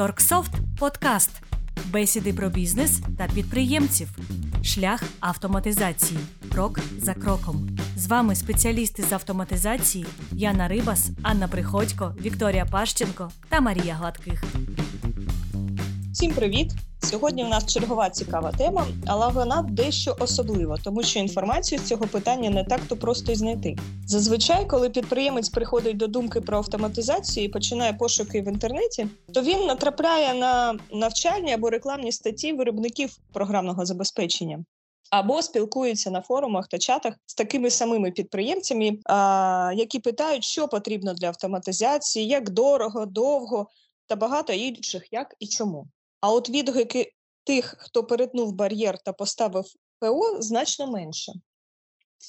Торксофт подкаст. Бесіди про бізнес та підприємців. Шлях автоматизації. Крок за кроком. З вами спеціалісти з автоматизації Яна Рибас, Анна Приходько, Вікторія Пащенко та Марія Гладких. Всім привіт! Сьогодні в нас чергова цікава тема, але вона дещо особлива, тому що інформацію з цього питання не так то просто й знайти. Зазвичай, коли підприємець приходить до думки про автоматизацію і починає пошуки в інтернеті, то він натрапляє на навчальні або рекламні статті виробників програмного забезпечення. Або спілкується на форумах та чатах з такими самими підприємцями, а, які питають, що потрібно для автоматизації, як дорого, довго та багато інших, як і чому. А от відгуки тих, хто перетнув бар'єр та поставив ПО, значно менше.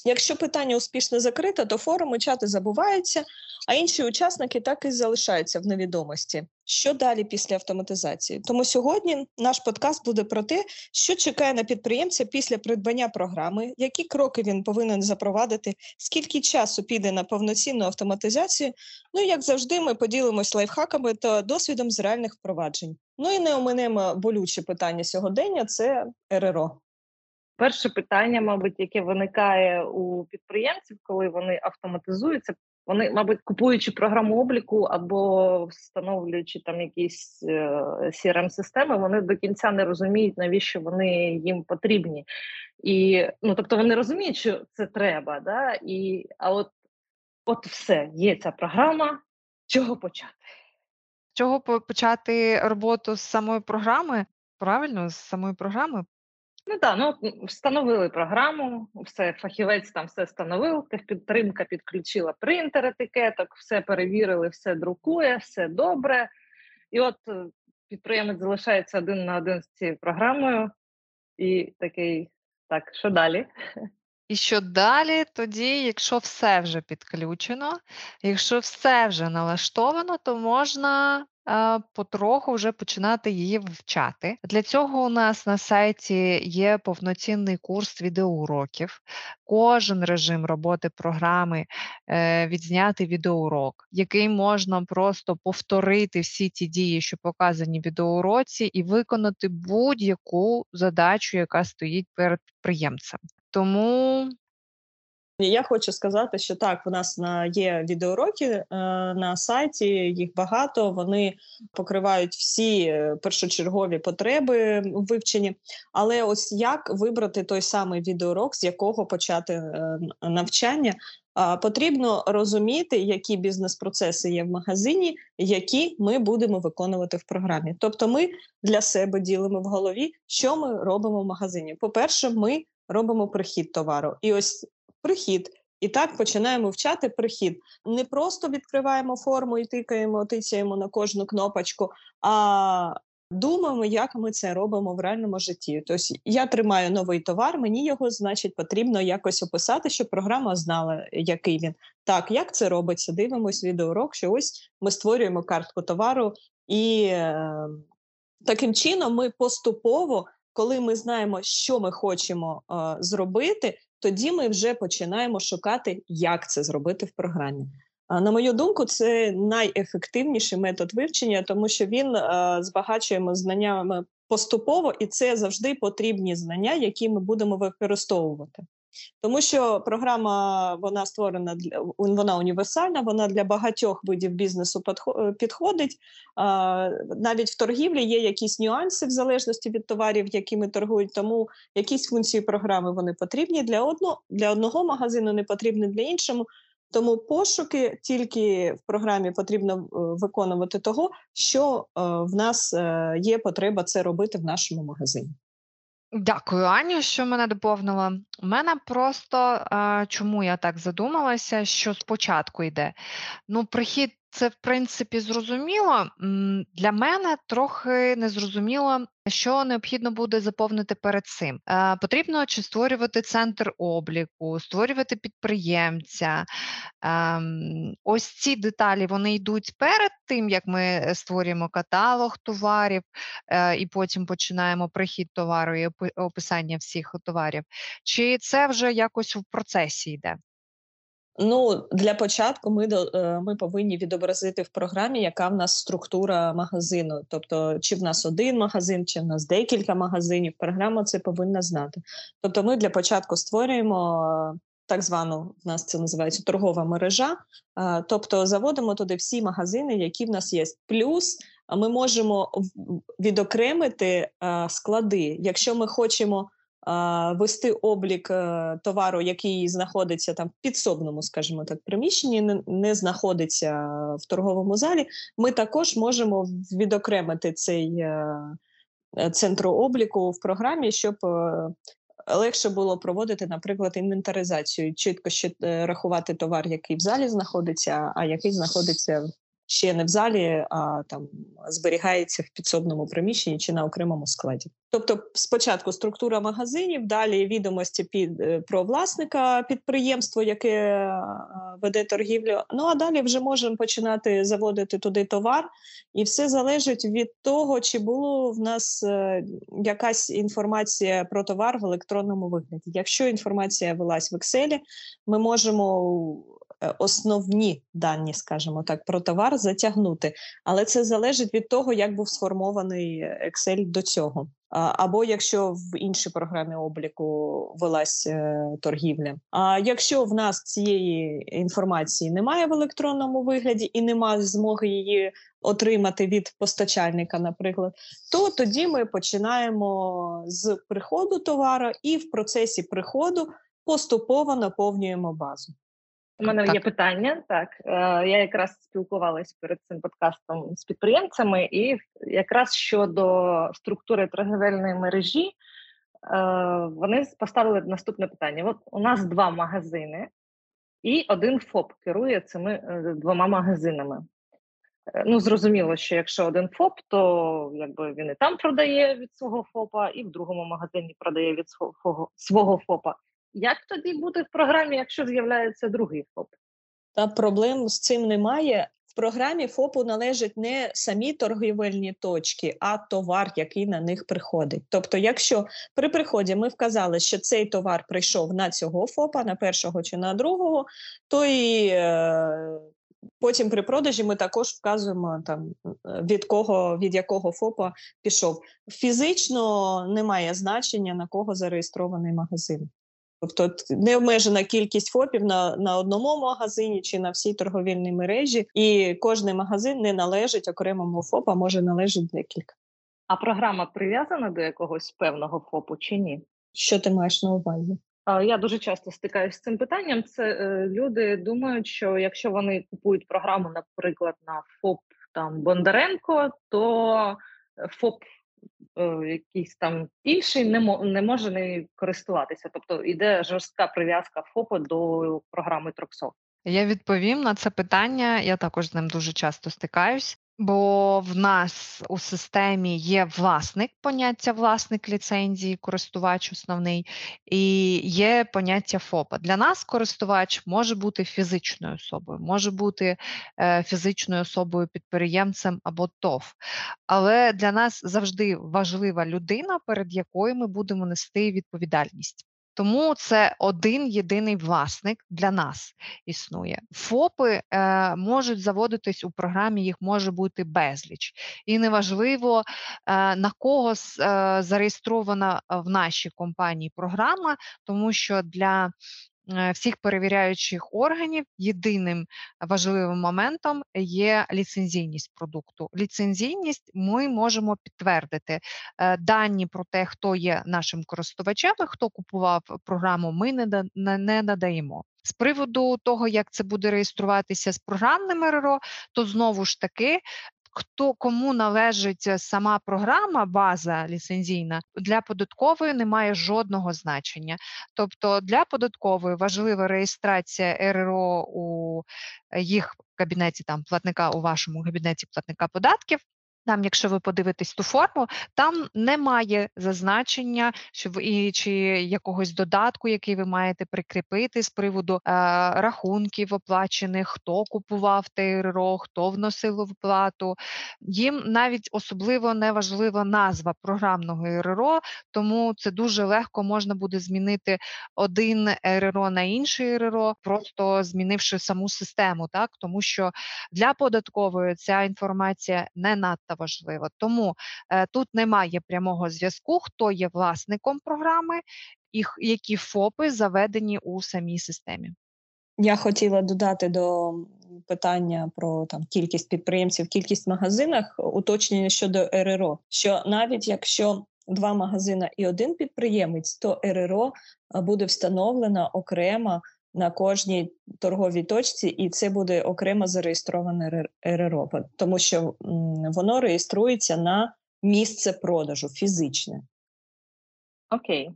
Якщо питання успішно закрите, то форуми чати забуваються, а інші учасники так і залишаються в невідомості. Що далі після автоматизації? Тому сьогодні наш подкаст буде про те, що чекає на підприємця після придбання програми, які кроки він повинен запровадити, скільки часу піде на повноцінну автоматизацію. Ну і як завжди, ми поділимось лайфхаками та досвідом з реальних впроваджень. Ну і не оминемо болюче питання сьогодення це РРО. Перше питання, мабуть, яке виникає у підприємців, коли вони автоматизуються, вони, мабуть, купуючи програму обліку або встановлюючи там якісь crm системи вони до кінця не розуміють, навіщо вони їм потрібні. І ну тобто вони розуміють, що це треба, да? і а от от все, є ця програма, чого почати? Чого почати роботу з самої програми? Правильно, з самої програми Ну так, ну встановили програму, все, фахівець там все встановив, підтримка підключила принтер етикеток, все перевірили, все друкує, все добре. І от е, підприємець залишається один на один з цією програмою, і такий, так, що далі? І що далі, тоді, якщо все вже підключено, якщо все вже налаштовано, то можна потроху вже починати її вивчати. Для цього у нас на сайті є повноцінний курс відеоуроків. Кожен режим роботи програми е, відзняти відеоурок, який можна просто повторити всі ті дії, що показані в відеоуроці, і виконати будь-яку задачу, яка стоїть перед підприємцем. Тому я хочу сказати, що так, в нас на є відеоуроки е, на сайті, їх багато. Вони покривають всі е, першочергові потреби вивчені. Але ось як вибрати той самий відеоурок, з якого почати е, навчання, потрібно розуміти, які бізнес-процеси є в магазині, які ми будемо виконувати в програмі. Тобто, ми для себе ділимо в голові, що ми робимо в магазині. По перше, ми робимо прихід товару, і ось прихід. І так починаємо вчати прихід. Не просто відкриваємо форму і тикаємо, тицяємо на кожну кнопочку, а думаємо, як ми це робимо в реальному житті. Тобто я тримаю новий товар, мені його, значить, потрібно якось описати, щоб програма знала, який він. Так, як це робиться? Дивимось відеоурок, що ось ми створюємо картку товару, і е, таким чином ми поступово. Коли ми знаємо, що ми хочемо е, зробити, тоді ми вже починаємо шукати, як це зробити в програмі. А На мою думку, це найефективніший метод вивчення, тому що він е, збагачуємо знаннями поступово, і це завжди потрібні знання, які ми будемо використовувати. Тому що програма вона створена вона універсальна, вона для багатьох видів бізнесу е, підходить. Навіть в торгівлі є якісь нюанси в залежності від товарів, якими торгують. Тому якісь функції програми вони потрібні для одного для одного магазину, не потрібні для іншого. Тому пошуки тільки в програмі потрібно е, виконувати того, що е, в нас є потреба це робити в нашому магазині. Дякую, Аню, що мене доповнила. У мене просто чому я так задумалася, що спочатку йде. Ну, прихід це в принципі зрозуміло. Для мене трохи незрозуміло, що необхідно буде заповнити перед цим. Е, потрібно чи створювати центр обліку, створювати підприємця. Ем, ось ці деталі вони йдуть перед тим, як ми створюємо каталог товарів е, і потім починаємо прихід товару і описання всіх товарів. Чи це вже якось в процесі йде? Ну, для початку ми е, ми повинні відобразити в програмі, яка в нас структура магазину. Тобто, чи в нас один магазин, чи в нас декілька магазинів. Програма це повинна знати. Тобто, ми для початку створюємо е, так звану в нас це називається торгова мережа. Е, тобто, заводимо туди всі магазини, які в нас є. Плюс ми можемо відокремити склади, якщо ми хочемо вести облік е, товару, який знаходиться там в підсобному, скажімо так, приміщенні, не, знаходиться в торговому залі. Ми також можемо відокремити цей е, центр обліку в програмі, щоб е, легше було проводити, наприклад, інвентаризацію, чітко ще рахувати товар, який в залі знаходиться, а який знаходиться ще не в залі, а там зберігається в підсобному приміщенні чи на окремому складі. Тобто, спочатку структура магазинів, далі відомості під е, про власника підприємства, яке веде торгівлю. Ну а далі вже можемо починати заводити туди товар, і все залежить від того, чи було в нас е, якась інформація про товар в електронному вигляді. Якщо інформація велась в Excel, ми можемо Е, основні дані, скажімо так, про товар затягнути, але це залежить від того, як був сформований Excel до цього. Або якщо в іншій програмі обліку велась е, торгівля. А якщо в нас цієї інформації немає в електронному вигляді і немає змоги її отримати від постачальника, наприклад, то тоді ми починаємо з приходу товару і в процесі приходу поступово наповнюємо базу. У мене так. є питання. Так е, я якраз спілкувалась перед цим подкастом з підприємцями, і якраз щодо структури торгівельної мережі е, вони поставили наступне питання: От у нас два магазини, і один ФОП керує цими е, двома магазинами. Ну, зрозуміло, що якщо один ФОП, то якби він і там продає від свого ФОПа, і в другому магазині продає від свого свого ФОПа. Як тоді буде в програмі, якщо з'являється другий ФОП? Та проблем з цим немає. В програмі ФОПу належать не самі торгівельні точки, а товар, який на них приходить. Тобто, якщо при приході ми вказали, що цей товар прийшов на цього ФОПа, на першого чи на другого, то і е, потім при продажі ми також вказуємо там від кого від якого ФОПа пішов. Фізично немає значення на кого зареєстрований магазин. Тобто необмежена кількість ФОПів на на одному магазині чи на всій торговільній мережі, і кожний магазин не належить окремому ФОПу, а може належить декілька. А програма прив'язана до якогось певного ФОПу чи ні? Що ти маєш на увазі? Я дуже часто стикаюся з цим питанням. Це е, люди думають, що якщо вони купують програму, наприклад, на ФОП там Бондаренко, то ФОП е, якийсь там інший не мо, не може не користуватися. Тобто йде жорстка прив'язка ФОПу до програми Троксо. Я відповім на це питання. Я також з ним дуже часто стикаюсь. Бо в нас у системі є власник, поняття власник ліцензії, користувач основний, і є поняття ФОПа. Для нас користувач може бути фізичною особою, може бути е, фізичною особою підприємцем або ТОВ. Але для нас завжди важлива людина, перед якою ми будемо нести відповідальність. Тому це один єдиний власник для нас існує. ФОПи е, можуть заводитись у програмі, їх може бути безліч, і неважливо е, на кого е, зареєстрована в нашій компанії програма, тому що для всіх перевіряючих органів єдиним важливим моментом є ліцензійність продукту. Ліцензійність ми можемо підтвердити е, дані про те, хто є нашим користувачем, і хто купував програму. Ми не надаємо. З приводу того, як це буде реєструватися з програмним РРО, то знову ж таки хто кому належить е, сама програма, база ліцензійна, для податкової немає жодного значення. Тобто для податкової важлива реєстрація РРО у їх кабінеті там платника у вашому кабінеті платника податків. Там, якщо ви подивитесь ту форму, там немає зазначення, що ви чи якогось додатку, який ви маєте прикріпити з приводу е, рахунків оплачених, хто купував ТРРО, хто вносив оплату. Їм навіть особливо не важлива назва програмного РРО, тому це дуже легко можна буде змінити один РРО на інший РРО, просто змінивши саму систему, так тому що для податкової ця інформація не надто важлива. Тому е, тут немає прямого зв'язку, хто є власником програми і які ФОПи заведені у самій системі. Я хотіла додати до питання про там кількість підприємців, кількість магазинах, уточнення щодо РРО. Що навіть якщо два магазини і один підприємець, то РРО буде встановлено окремо на кожній торговій точці, і це буде окремо зареєстроване РРО, тому що воно реєструється на місце продажу фізичне. Окей,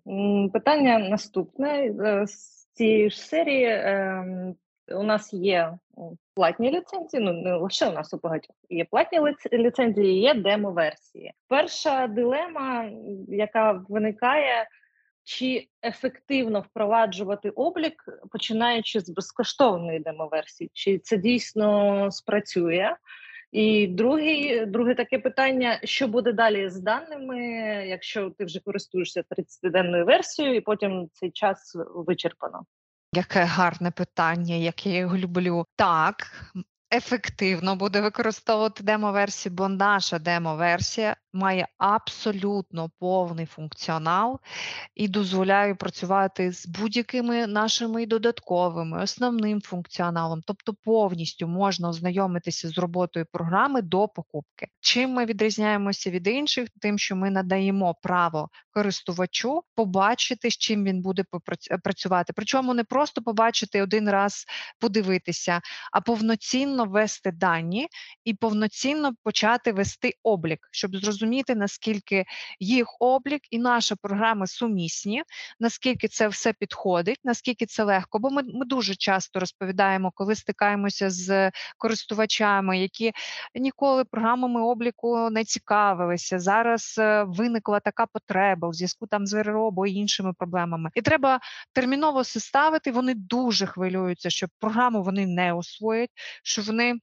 питання наступне е, з цієї ж серії. Ем, у нас є платні ліцензії. Ну не лише у нас у багатьох є платні ліцензії, є демо-версії. Перша дилема, яка виникає, чи ефективно впроваджувати облік, починаючи з безкоштовної демоверсії, чи це дійсно спрацює? І другий, друге таке питання: що буде далі з даними, якщо ти вже користуєшся 30-денною версією, і потім цей час вичерпано? Яке гарне питання, яке я його люблю. Так, ефективно буде використовувати демо-версію, бо наша демо-версія має абсолютно повний функціонал і дозволяє працювати з будь-якими нашими додатковими, основним функціоналом, тобто повністю можна ознайомитися з роботою програми до покупки. Чим ми відрізняємося від інших, тим, що ми надаємо право користувачу побачити, з чим він буде працювати. Причому не просто побачити один раз подивитися, а повноцінно ввести дані і повноцінно почати вести облік, щоб зрозуміти наскільки їх облік і наша програма сумісні, наскільки це все підходить, наскільки це легко. Бо ми, ми дуже часто розповідаємо, коли стикаємося з користувачами, які ніколи програмами обліку не цікавилися. Зараз е, виникла така потреба у зв'язку там з РРО або іншими проблемами, і треба терміново все ставити. Вони дуже хвилюються, що програму вони не освоять, що вони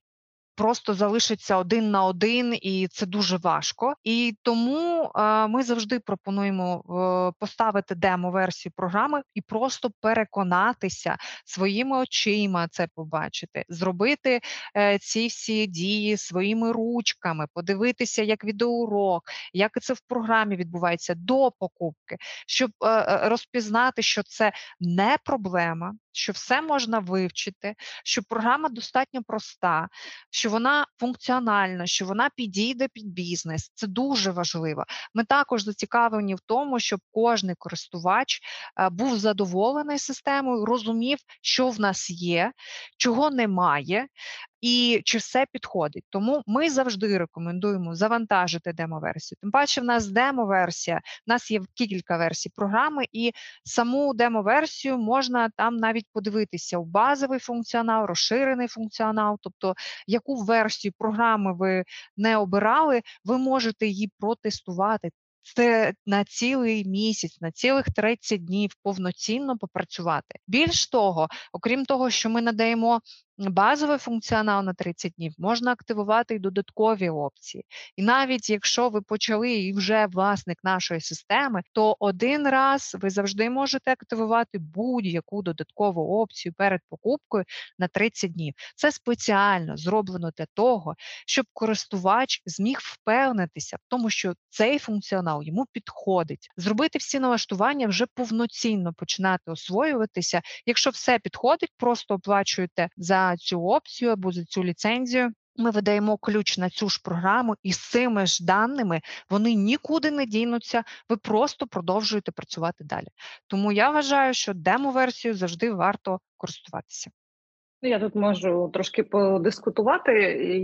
просто залишиться один на один, і це дуже важко. І тому е, ми завжди пропонуємо е, поставити демо-версію програми і просто переконатися своїми очима це побачити, зробити е, ці всі дії своїми ручками, подивитися, як відеоурок, як це в програмі відбувається до покупки, щоб розпізнати, що це не проблема, що все можна вивчити, що програма достатньо проста, що вона функціональна, що вона підійде під бізнес. Це дуже важливо. Ми також зацікавлені в тому, щоб кожний користувач е, був задоволений системою, розумів, що в нас є, чого немає, і чи все підходить. Тому ми завжди рекомендуємо завантажити демо-версію. Тим паче, в нас демо-версія, в нас є кілька версій програми, і саму демо-версію можна там навіть подивитися у базовий функціонал, розширений функціонал, тобто яку версію програми ви не обирали, ви можете її протестувати. Це на цілий місяць, на цілих 30 днів повноцінно попрацювати. Більш того, окрім того, що ми надаємо базовий функціонал на 30 днів, можна активувати і додаткові опції. І навіть якщо ви почали і вже власник нашої системи, то один раз ви завжди можете активувати будь-яку додаткову опцію перед покупкою на 30 днів. Це спеціально зроблено для того, щоб користувач зміг впевнитися в тому, що цей функціонал йому підходить, зробити всі налаштування вже повноцінно починати освоюватися. Якщо все підходить, просто оплачуєте за цю опцію або за цю ліцензію. Ми видаємо ключ на цю ж програму, і з цими ж даними вони нікуди не дінуться. Ви просто продовжуєте працювати далі. Тому я вважаю, що демо-версію завжди варто користуватися. Ну, я тут можу трошки подискутувати.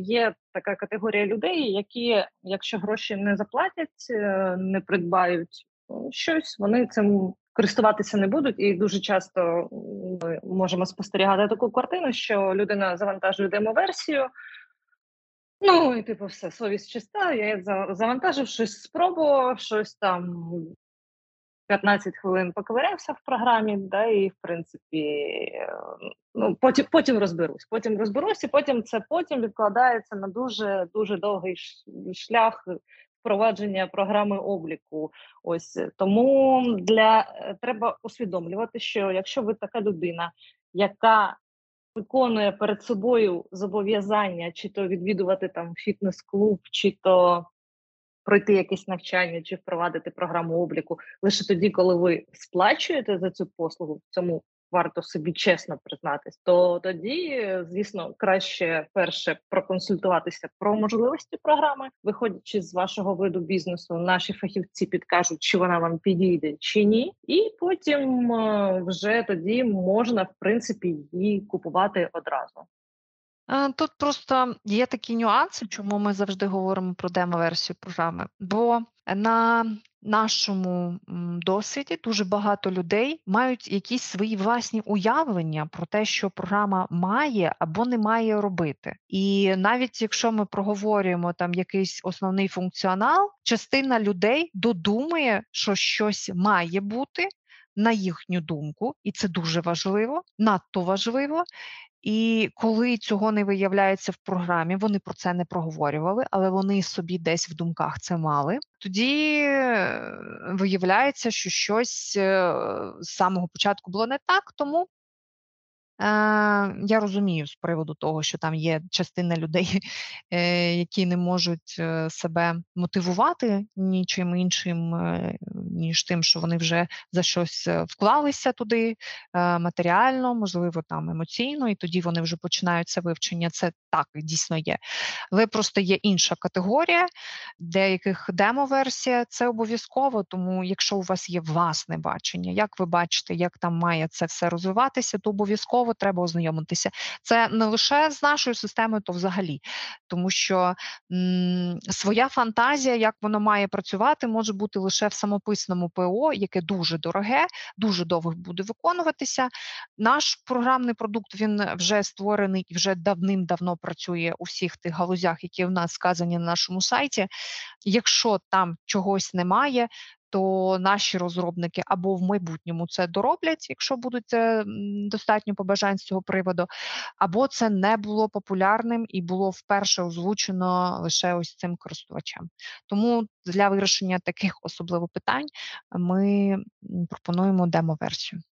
Є така категорія людей, які, якщо гроші не заплатять, е, не придбають щось, вони цим користуватися не будуть, і дуже часто ми можемо спостерігати таку картину, що людина завантажує демо-версію, Ну і типу, все, совість чиста. Я завантажив щось, спробував, щось там 15 хвилин поковирявся в програмі, да, і в принципі, ну потім потім розберусь. Потім розберусь, і потім це потім відкладається на дуже дуже довгий шлях впровадження програми обліку. Ось тому для е, треба усвідомлювати, що якщо ви така людина, яка виконує перед собою зобов'язання, чи то відвідувати там фітнес-клуб, чи то пройти якесь навчання, чи впровадити програму обліку лише тоді, коли ви сплачуєте за цю послугу, в цьому варто собі чесно признатись, то тоді, звісно, краще перше проконсультуватися про можливості програми, виходячи з вашого виду бізнесу, наші фахівці підкажуть, чи вона вам підійде чи ні, і потім е, вже тоді можна в принципі її купувати одразу. Е, тут просто є такі нюанси, чому ми завжди говоримо про демо-версію програми. Бо на нашому досвіді дуже багато людей мають якісь свої власні уявлення про те, що програма має або не має робити. І навіть якщо ми проговорюємо там якийсь основний функціонал, частина людей додумає, що щось має бути. На їхню думку, і це дуже важливо, надто важливо. І коли цього не виявляється в програмі, вони про це не проговорювали, але вони собі десь в думках це мали. Тоді е, виявляється, що щось е, з самого початку було не так, тому я розумію з приводу того, що там є частина людей, е, які не можуть е, себе мотивувати нічим іншим, ніж тим, що вони вже за щось вклалися туди матеріально, можливо, там емоційно, і тоді вони вже починають це вивчення. Це так дійсно є. Але просто є інша категорія, деяких демо-версія це обов'язково, тому якщо у вас є власне бачення, як ви бачите, як там має це все розвиватися, то обов'язково обов'язково треба ознайомитися. Це не лише з нашою системою, то взагалі, тому що м, своя фантазія, як воно має працювати, може бути лише в самописному ПО, яке дуже дороге, дуже довго буде виконуватися. Наш програмний продукт він вже створений і вже давним-давно працює у всіх тих галузях, які в нас сказані на нашому сайті. Якщо там чогось немає, то наші розробники або в майбутньому це дороблять, якщо будуть е, достатньо побажань з цього приводу, або це не було популярним і було вперше озвучено лише ось цим користувачам. Тому для вирішення таких особливо питань ми пропонуємо демо-версію.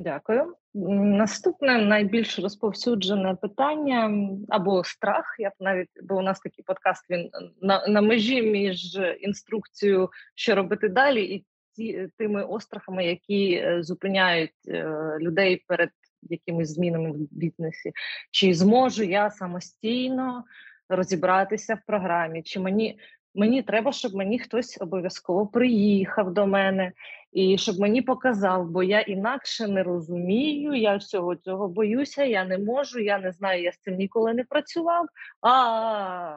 Дякую. Наступне найбільш розповсюджене питання або страх. Я б навіть бо у нас такий подкаст він на на межі між інструкцією, що робити далі, і ті тими острахами, які е, зупиняють е, людей перед якимись змінами в бізнесі. Чи зможу я самостійно розібратися в програмі? Чи мені мені треба, щоб мені хтось обов'язково приїхав до мене? І щоб мені показав, бо я інакше не розумію, я всього цього боюся, я не можу, я не знаю, я з цим ніколи не працював. А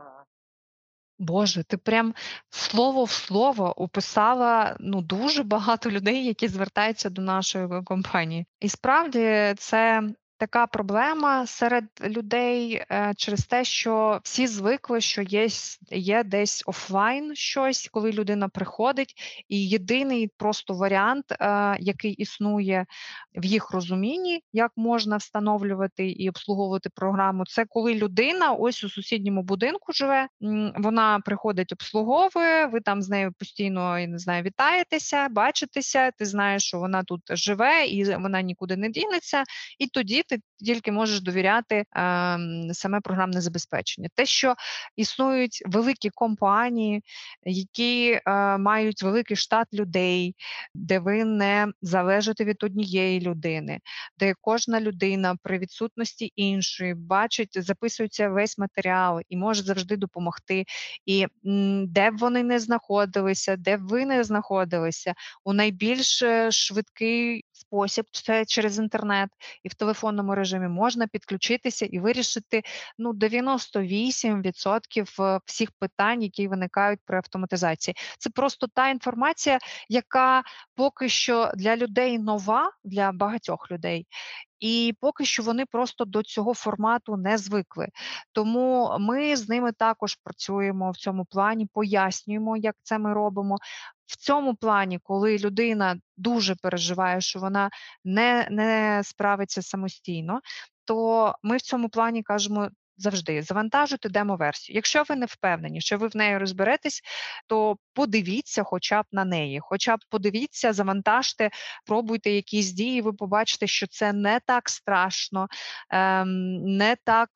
Боже, ти прям слово в слово описала ну дуже багато людей, які звертаються до нашої компанії. І справді це така проблема серед людей е, через те, що всі звикли, що є є десь офлайн щось, коли людина приходить, і єдиний просто варіант, е, який існує в їх розумінні, як можна встановлювати і обслуговувати програму, це коли людина ось у сусідньому будинку живе, вона приходить, обслуговує, ви там з нею постійно я не знаю, вітаєтеся, бачитеся, ти знаєш, що вона тут живе і вона нікуди не дінеться, і тоді ти тільки можеш довіряти е, саме програмне забезпечення. Те, що існують великі компанії, які е, мають великий штат людей, де ви не залежите від однієї людини, де кожна людина при відсутності іншої бачить, записується весь матеріал і може завжди допомогти. І м, де б вони не знаходилися, де б ви не знаходилися, у найбільш е, швидкий спосіб, це через інтернет і в телефонному режимі можна підключитися і вирішити ну 98% всіх питань, які виникають при автоматизації. Це просто та інформація, яка поки що для людей нова, для багатьох людей. І поки що вони просто до цього формату не звикли. Тому ми з ними також працюємо в цьому плані, пояснюємо, як це ми робимо. В цьому плані, коли людина дуже переживає, що вона не, не справиться самостійно, то ми в цьому плані кажемо. Завжди завантажуйте демо-версію. Якщо ви не впевнені, що ви в неї розберетесь, то подивіться, хоча б на неї, хоча б подивіться, завантажте, пробуйте якісь дії. Ви побачите, що це не так страшно, ем, не так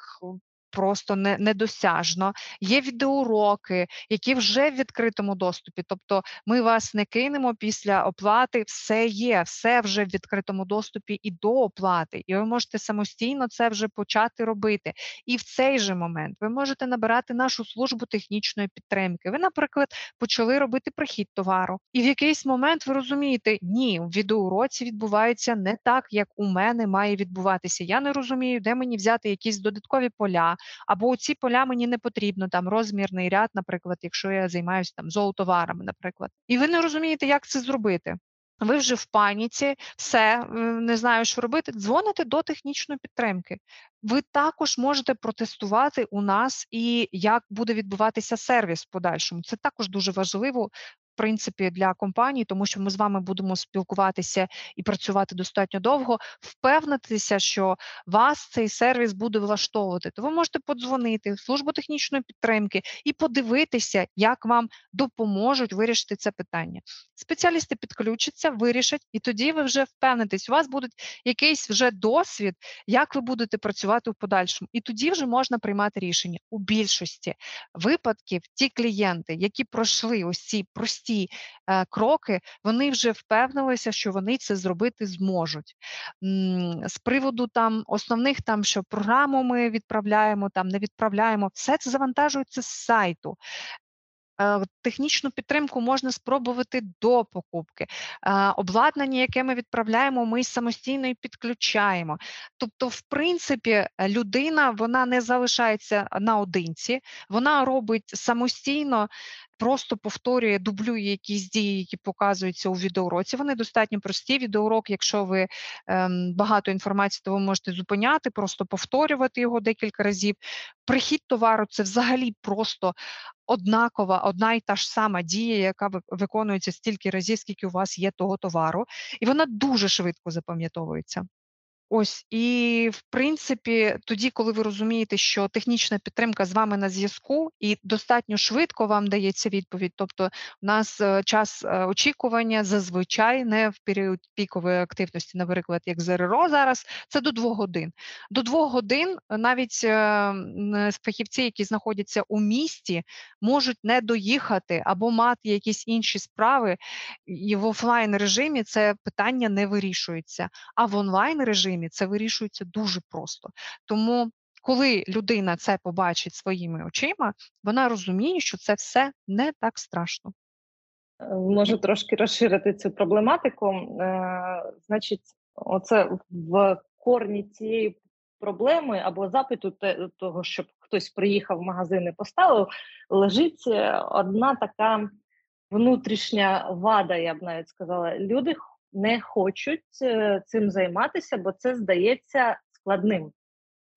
просто не, недосяжно. Є відеоуроки, які вже в відкритому доступі. Тобто ми вас не кинемо після оплати, все є, все вже в відкритому доступі і до оплати. І ви можете самостійно це вже почати робити. І в цей же момент ви можете набирати нашу службу технічної підтримки. Ви, наприклад, почали робити прихід товару, і в якийсь момент ви розумієте, ні, в відеоуроці відбувається не так, як у мене має відбуватися. Я не розумію, де мені взяти якісь додаткові поля, або ці поля мені не потрібно, там розмірний ряд, наприклад, якщо я займаюся там золотоварами, наприклад, і ви не розумієте, як це зробити. Ви вже в паніці, все не знаю, що робити. Дзвоните до технічної підтримки. Ви також можете протестувати у нас і як буде відбуватися сервіс в подальшому. Це також дуже важливо принципі для компанії, тому що ми з вами будемо спілкуватися і працювати достатньо довго, впевнитися, що вас цей сервіс буде влаштовувати. То ви можете подзвонити в службу технічної підтримки і подивитися, як вам допоможуть вирішити це питання. Спеціалісти підключаться, вирішать, і тоді ви вже впевнитесь, у вас буде якийсь вже досвід, як ви будете працювати в подальшому. І тоді вже можна приймати рішення у більшості випадків. Ті клієнти, які пройшли ось ці прості прості е, кроки, вони вже впевнилися, що вони це зробити зможуть. З приводу там основних там, що програму ми відправляємо, там не відправляємо, все це завантажується з сайту. Е, технічну підтримку можна спробувати до покупки. Е, обладнання, яке ми відправляємо, ми самостійно і підключаємо. Тобто, в принципі, людина вона не залишається наодинці, вона робить самостійно просто повторює, дублює якісь дії, які показуються у відеоуроці. Вони достатньо прості. Відеоурок, якщо ви ем, багато інформації, то ви можете зупиняти, просто повторювати його декілька разів. Прихід товару це взагалі просто однакова, одна і та ж сама дія, яка виконується стільки разів, скільки у вас є того товару, і вона дуже швидко запам'ятовується. Ось і в принципі, тоді, коли ви розумієте, що технічна підтримка з вами на зв'язку і достатньо швидко вам дається відповідь. Тобто, у нас е, час е, очікування зазвичай не в період пікової активності, наприклад, як ЗРРО зараз, це до двох годин. До двох годин навіть е, фахівці, які знаходяться у місті, можуть не доїхати або мати якісь інші справи, і в офлайн режимі це питання не вирішується. А в онлайн режимі режимі це вирішується дуже просто. Тому, коли людина це побачить своїми очима, вона розуміє, що це все не так страшно. Е, можу трошки розширити цю проблематику. Е, Значить, оце в корні цієї проблеми або запиту того, щоб хтось приїхав в магазин і поставив, лежить е, одна така внутрішня вада, я б навіть сказала. Люди не хочуть е, цим займатися, бо це здається складним.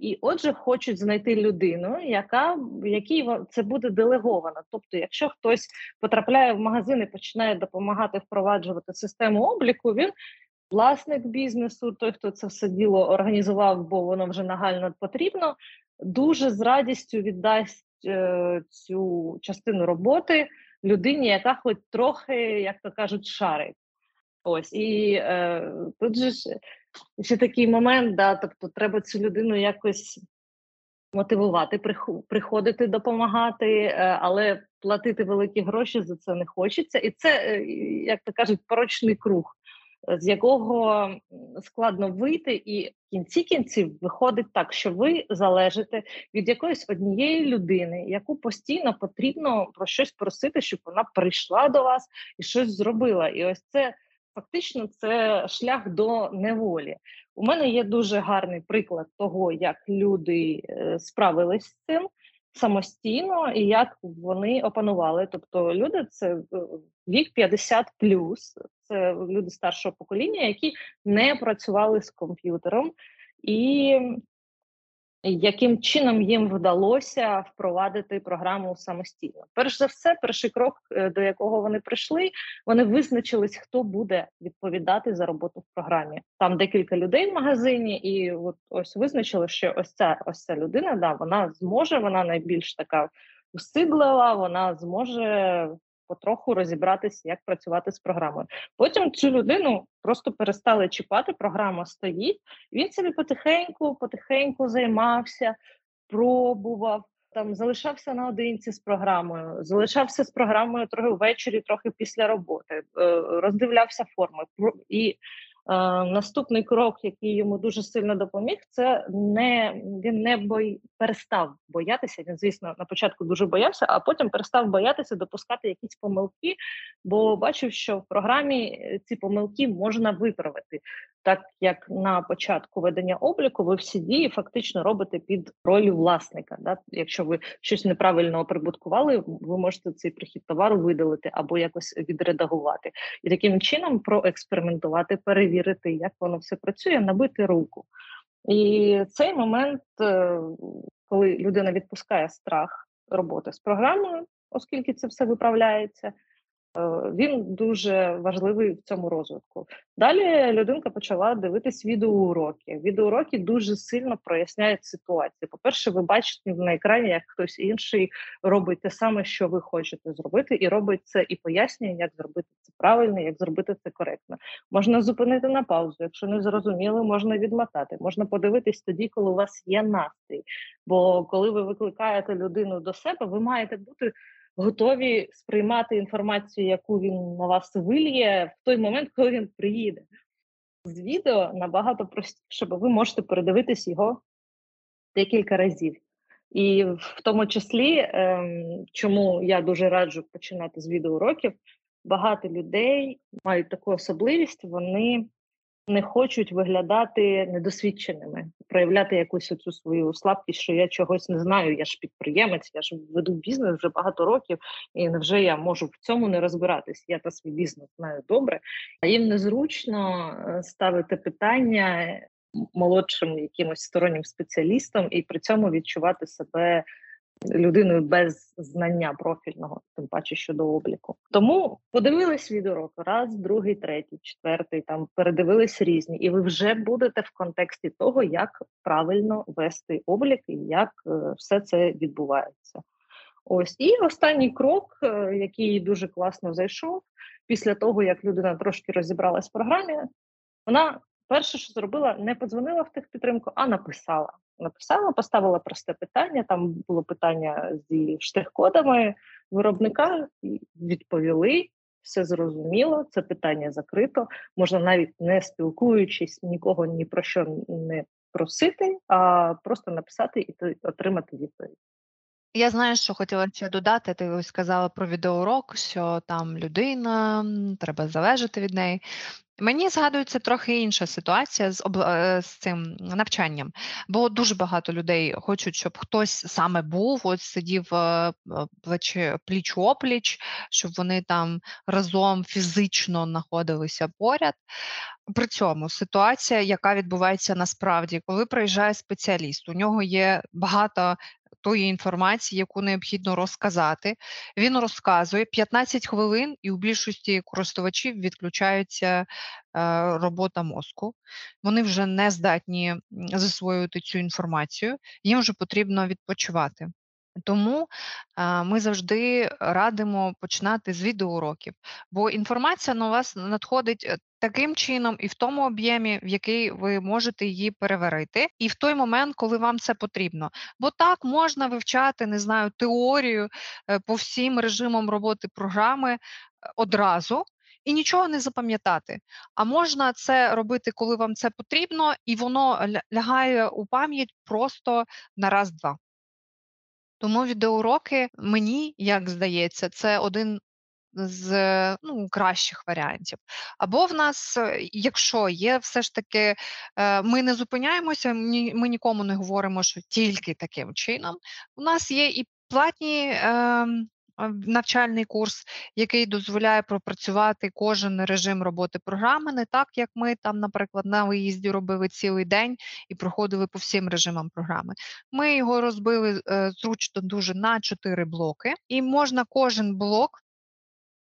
І отже, хочуть знайти людину, яка якій це буде делеговано. Тобто, якщо хтось потрапляє в магазин і починає допомагати впроваджувати систему обліку, він власник бізнесу, той, хто це все діло організував, бо воно вже нагально потрібно, дуже з радістю віддасть е, цю частину роботи людині, яка хоч трохи, як то кажуть, шарить. Ось і е, тут же ж ще такий момент, да, тобто треба цю людину якось мотивувати, приходити, допомагати, е, але платити великі гроші за це не хочеться. І це, е, як то кажуть, порочний круг, з якого складно вийти, і в кінці кінців виходить так, що ви залежите від якоїсь однієї людини, яку постійно потрібно про щось просити, щоб вона прийшла до вас і щось зробила. І ось це фактично це шлях до неволі. У мене є дуже гарний приклад того, як люди е, справились з цим самостійно і як вони опанували. Тобто, люди це е, вік 50 плюс, це люди старшого покоління, які не працювали з комп'ютером і яким чином їм вдалося впровадити програму самостійно? Перш за все, перший крок, е, до якого вони прийшли, вони визначились, хто буде відповідати за роботу в програмі. Там декілька людей в магазині, і от ось визначили, що ось ця ось ця людина, да, вона зможе, вона найбільш така встиглива, вона зможе потроху розібратися, як працювати з програмою. Потім цю людину просто перестали чіпати. Програма стоїть. Він собі потихеньку, потихеньку займався, пробував. Там залишався наодинці з програмою, залишався з програмою трохи ввечері, трохи після роботи, е, роздивлявся форми і наступний крок, який йому дуже сильно допоміг, це не він не бой перестав боятися. Він, звісно, на початку дуже боявся, а потім перестав боятися допускати якісь помилки, бо бачив, що в програмі е, ці помилки можна виправити. Так як на початку ведення обліку, ви всі дії фактично робите під ролью власника. Да? Якщо ви щось неправильно оприбуткували, ви можете цей прихід товару видалити або якось відредагувати, і таким чином проекспериментувати, перевірити, як воно все працює, набити руку. І цей момент, е, коли людина відпускає страх роботи з програмою, оскільки це все виправляється. Е, він дуже важливий в цьому розвитку. Далі людинка почала дивитись відеоуроки. Відеоуроки дуже сильно проясняють ситуацію. По-перше, ви бачите на екрані, як хтось інший робить те саме, що ви хочете зробити, і робить це і пояснює, як зробити це правильно, як зробити це коректно. Можна зупинити на паузу. Якщо не зрозуміли, можна відмотати. Можна подивитись тоді, коли у вас є настрій. Бо коли ви викликаєте людину до себе, ви маєте бути готові сприймати інформацію, яку він на вас вильє в той момент, коли він приїде. З відео набагато простіше, бо ви можете передивитись його декілька разів. І в тому числі, ем, чому я дуже раджу починати з відеоуроків, багато людей мають таку особливість, вони не хочуть виглядати недосвідченими, проявляти якусь оцю свою слабкість, що я чогось не знаю. Я ж підприємець, я ж веду бізнес вже багато років, і невже я можу в цьому не розбиратись? Я та свій бізнес знаю добре, а їм незручно е, ставити питання молодшим якимось стороннім спеціалістам і при цьому відчувати себе людиною без знання профільного, тим паче щодо обліку. Тому подивились відеорок раз, другий, третій, четвертий. Там передивились різні, і ви вже будете в контексті того, як правильно вести облік і як е, все це відбувається. Ось і останній крок, е, який дуже класно зайшов, після того як людина трошки розібралась в програмі, вона перше, що зробила, не подзвонила в техпідтримку, а написала. Написала, поставила просте питання. Там було питання зі штрих-кодами виробника, відповіли. Все зрозуміло, це питання закрито. Можна навіть не спілкуючись, нікого ні про що не просити, а просто написати і отримати відповідь. Я знаю, що хотіла ще додати. Ти ось сказала про відеоурок, що там людина, треба залежати від неї. Мені згадується трохи інша ситуація з е, з цим навчанням, бо дуже багато людей хочуть, щоб хтось саме був, ось сидів е, плеч пліч опліч, щоб вони там разом фізично знаходилися поряд. При цьому ситуація, яка відбувається насправді, коли приїжджає спеціаліст, у нього є багато тої інформації, яку необхідно розказати. Він розказує 15 хвилин, і у більшості користувачів відключається е, робота мозку. Вони вже не здатні засвоювати цю інформацію, їм вже потрібно відпочивати. Тому а, ми завжди радимо починати з відеоуроків, бо інформація на вас надходить е, таким чином і в тому об'ємі, в який ви можете її переварити, і в той момент, коли вам це потрібно. Бо так можна вивчати, не знаю, теорію е, по всім режимам роботи програми е, одразу. І нічого не запам'ятати. А можна це робити, коли вам це потрібно, і воно лягає у пам'ять просто на раз-два. Тому відеоуроки мені, як здається, це один з ну, кращих варіантів. Або в нас, е, якщо є все ж таки, е, ми не зупиняємося, ми нікому не говоримо, що тільки таким чином. У нас є і платні. Ем, навчальний курс, який дозволяє пропрацювати кожен режим роботи програми, не так як ми там, наприклад, на виїзді робили цілий день і проходили по всім режимам програми. Ми його розбили е, зручно дуже на чотири блоки, і можна кожен блок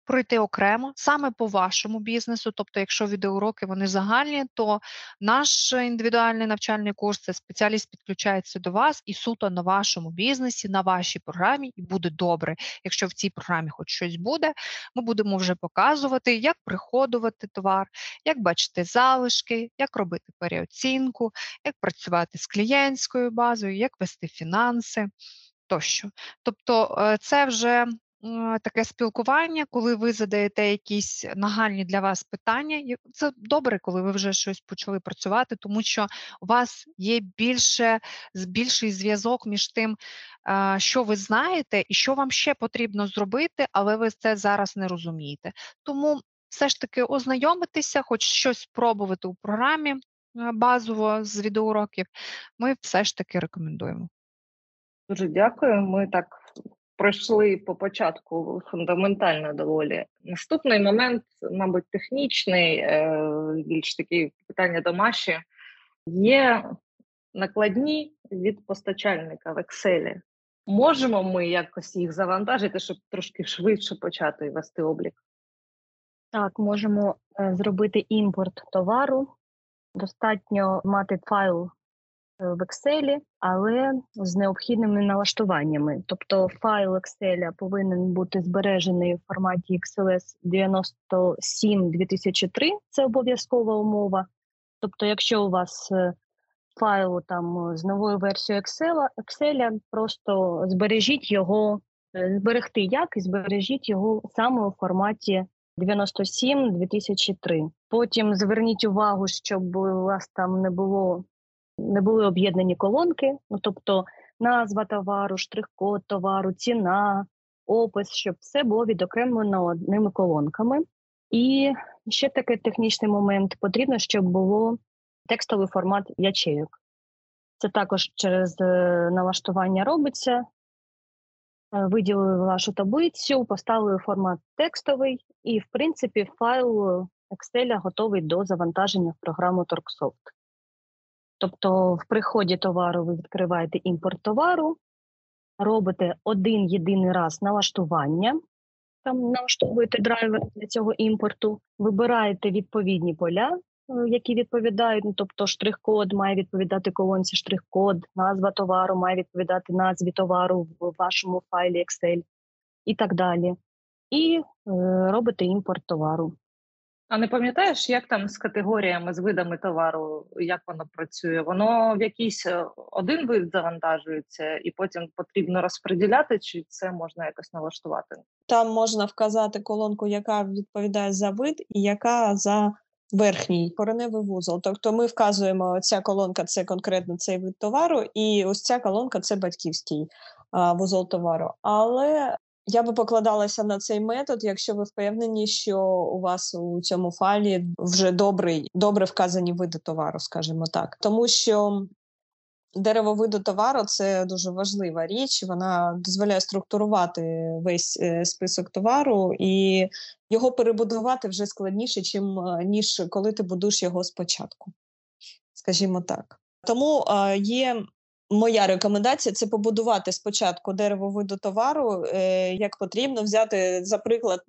пройти окремо саме по вашому бізнесу. Тобто, якщо відеоуроки вони загальні, то наш індивідуальний навчальний курс це спеціаліст підключається до вас і суто на вашому бізнесі, на вашій програмі, і буде добре. Якщо в цій програмі хоч щось буде, ми будемо вже показувати, як приходувати товар, як бачити залишки, як робити переоцінку, як працювати з клієнтською базою, як вести фінанси. Тощо, тобто е, це вже таке спілкування, коли ви задаєте якісь нагальні для вас питання. Це добре, коли ви вже щось почали працювати, тому що у вас є більше більший зв'язок між тим, що ви знаєте, і що вам ще потрібно зробити, але ви це зараз не розумієте. Тому все ж таки ознайомитися, хоч щось спробувати у програмі базово з відеоуроків, ми все ж таки рекомендуємо. Дуже дякую. Ми так пройшли по початку фундаментально доволі. Наступний момент, мабуть, технічний, е, більш такі питання домашні. Є накладні від постачальника в Excel. Можемо ми якось їх завантажити, щоб трошки швидше почати вести облік? Так, можемо е, зробити імпорт товару. Достатньо мати файл в Excel, але з необхідними налаштуваннями. Тобто файл Excel повинен бути збережений в форматі XLS 97 2003 це обов'язкова умова. Тобто, якщо у вас е, файл там з новою версією Excel, Excel просто збережіть його, е, зберегти як і збережіть його саме у форматі 97 2003. Потім зверніть увагу, щоб у вас там не було не були об'єднані колонки, ну тобто назва товару, штрих-код товару, ціна, опис, щоб все було відокремлено одними колонками. І ще такий технічний момент: потрібно, щоб було текстовий формат ячейок. Це також через е, налаштування робиться. Е, виділили вашу таблицю, поставили формат текстовий, і, в принципі, файл Excel готовий до завантаження в програму TorqueSoft. Тобто, в приході товару ви відкриваєте імпорт товару, робите один єдиний раз налаштування, там налаштовуєте драйвер для цього імпорту, вибираєте відповідні поля, е, які відповідають. Ну, тобто, штрих-код має відповідати колонці штрих-код, назва товару має відповідати назві товару в вашому файлі Excel і так далі. І е, робите імпорт товару. А не пам'ятаєш, як там з категоріями, з видами товару, як воно працює? Воно в якийсь е, один вид завантажується, і потім потрібно розподіляти, чи це можна якось налаштувати? Там можна вказати колонку, яка відповідає за вид, і яка за верхній кореневий вузол. Тобто ми вказуємо, ця колонка це конкретно цей вид товару, і ось ця колонка це батьківський вузол товару. Але я би покладалася на цей метод, якщо ви впевнені, що у вас у цьому файлі вже добрий, добре вказані види товару, скажімо так, тому що. Дерево виду товару це дуже важлива річ. Вона дозволяє структурувати весь е, список товару, і його перебудувати вже складніше, чим е, ніж коли ти будуєш його спочатку, скажімо так. Тому е, є Моя рекомендація це побудувати спочатку дерево виду товару, е, як потрібно, взяти за приклад,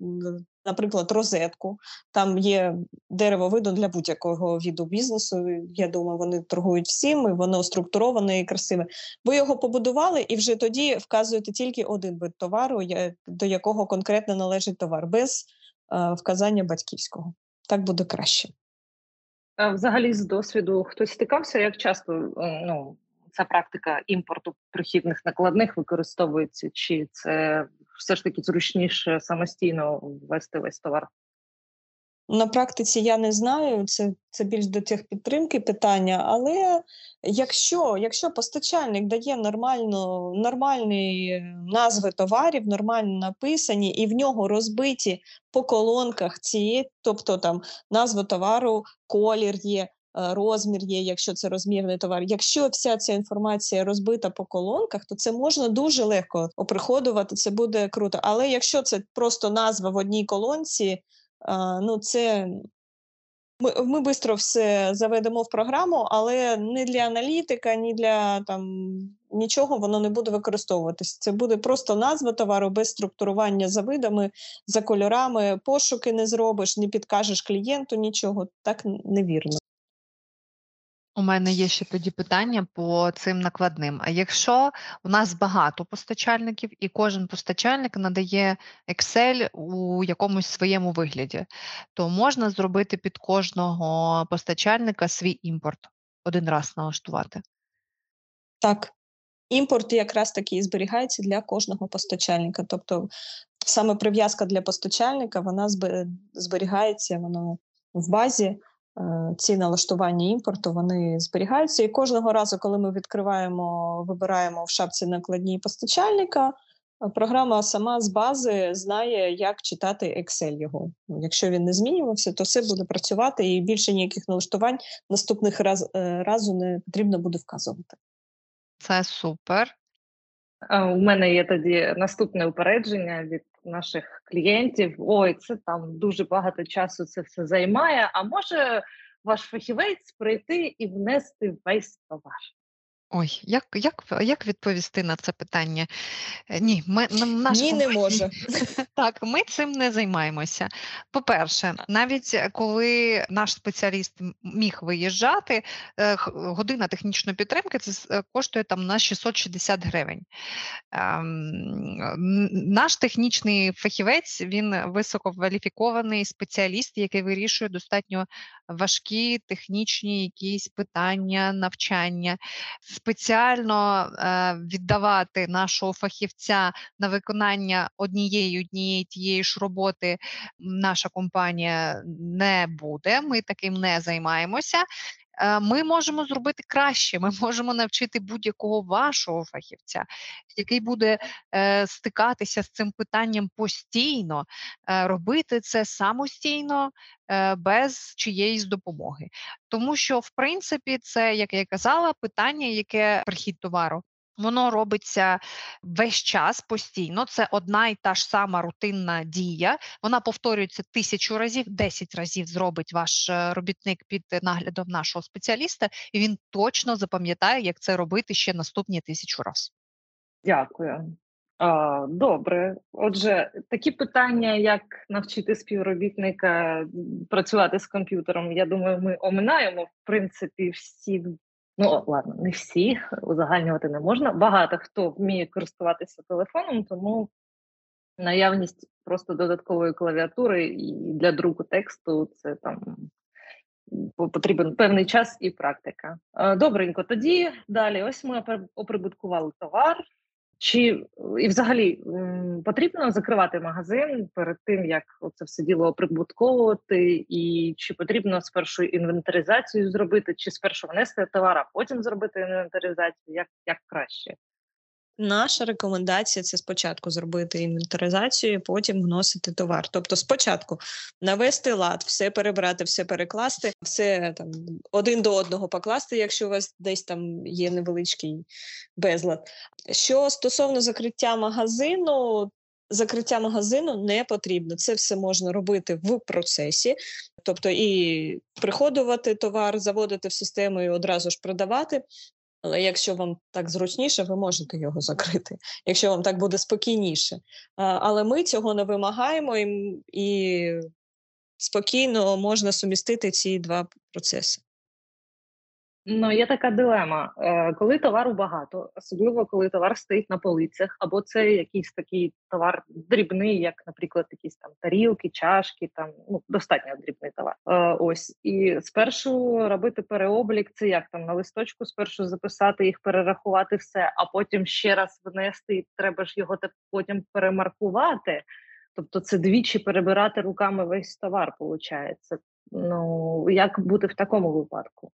наприклад, розетку. Там є дерево виду для будь-якого віду бізнесу. Я думаю, вони торгують всім, і воно структуроване і красиве. Ви його побудували, і вже тоді вказуєте тільки один вид товару, до якого конкретно належить товар, без е, вказання батьківського. Так буде краще. Взагалі, з досвіду хтось стикався, як часто ну ця практика імпорту прихідних накладних використовується, чи це все ж таки зручніше самостійно ввести весь товар? На практиці я не знаю, це це більш до техпідтримки питання. Але якщо якщо постачальник дає нормально, нормальні назви товарів, нормально написані, і в нього розбиті по колонках ці, тобто там назва товару, колір є, розмір є, якщо це розмірний товар. Якщо вся ця інформація розбита по колонках, то це можна дуже легко оприходувати, це буде круто. Але якщо це просто назва в одній колонці ну це ми ми швидко все заведемо в програму, але не для аналітика, ні для там нічого воно не буде використовуватися. Це буде просто назва товару без структурування за видами, за кольорами, пошуки не зробиш, не підкажеш клієнту нічого. Так невірно. У мене є ще тоді питання по цим накладним. А якщо у нас багато постачальників, і кожен постачальник надає Excel у якомусь своєму вигляді, то можна зробити під кожного постачальника свій імпорт один раз налаштувати? Так. Імпорт якраз таки і зберігається для кожного постачальника. Тобто саме прив'язка для постачальника вона зберігається воно в базі. Е, ці налаштування імпорту вони зберігаються. І кожного разу, коли ми відкриваємо, вибираємо в шапці накладні постачальника, е, програма сама з бази знає, як читати Excel його. Якщо він не змінювався, то все буде працювати і більше ніяких налаштувань наступних раз, е, разу не потрібно буде вказувати. Це супер. У мене є тоді наступне упередження від наших клієнтів. Ой, це там дуже багато часу це все займає. А може ваш фахівець прийти і внести весь товар? Ой, як як, як відповісти на це питання? Е, ні, ми наш Ні, не може. Так, ми цим не займаємося. По-перше, навіть е, коли наш спеціаліст міг виїжджати, е, година технічної підтримки це коштує там на 660 гривень. Ем, наш технічний фахівець він висококваліфікований спеціаліст, який вирішує достатньо важкі технічні якісь питання, навчання спеціально е, віддавати нашого фахівця на виконання однієї однієї тієї ж роботи наша компанія не буде. Ми таким не займаємося. Е, ми можемо зробити краще. Ми можемо навчити будь-якого вашого фахівця, який буде е, стикатися з цим питанням постійно, е, робити це самостійно, без чиєїсь допомоги. Тому що, в принципі, це, як я казала, питання, яке прихід товару. Воно робиться весь час постійно. Це одна і та ж сама рутинна дія. Вона повторюється тисячу разів, десять разів зробить ваш е, робітник під наглядом нашого спеціаліста, і він точно запам'ятає, як це робити ще наступні тисячу разів. Дякую. А, Добре. Отже, такі питання, як навчити співробітника працювати з комп'ютером, я думаю, ми оминаємо в принципі всі Ну, ладно, не всі узагальнювати не можна. Багато хто вміє користуватися телефоном, тому наявність просто додаткової клавіатури і для друку тексту це там потрібен певний час і практика. Добренько, тоді далі. Ось ми оприбуткували товар. Чи і взагалі потрібно закривати магазин перед тим, як це все діло прибутковувати, і чи потрібно спершу інвентаризацію зробити, чи спершу внести товар, а потім зробити інвентаризацію? Як, як краще? Наша рекомендація це спочатку зробити інвентаризацію, потім вносити товар. Тобто, спочатку навести лад, все перебрати, все перекласти, все там один до одного покласти, якщо у вас десь там є невеличкий безлад. Що стосовно закриття магазину, закриття магазину не потрібно. Це все можна робити в процесі, тобто і приходувати товар, заводити в систему і одразу ж продавати. Але якщо вам так зручніше, ви можете його закрити, якщо вам так буде спокійніше. Але ми цього не вимагаємо і, спокійно можна сумістити ці два процеси. Ну, є така дилема. Е, коли товару багато, особливо коли товар стоїть на полицях, або це якийсь такий товар дрібний, як, наприклад, якісь там тарілки, чашки, там ну достатньо дрібний товар. Е, ось і спершу робити переоблік, це як там на листочку, спершу записати їх, перерахувати все, а потім ще раз внести. і Треба ж його потім перемаркувати. Тобто це двічі перебирати руками весь товар, виходить. Ну, як бути в такому випадку?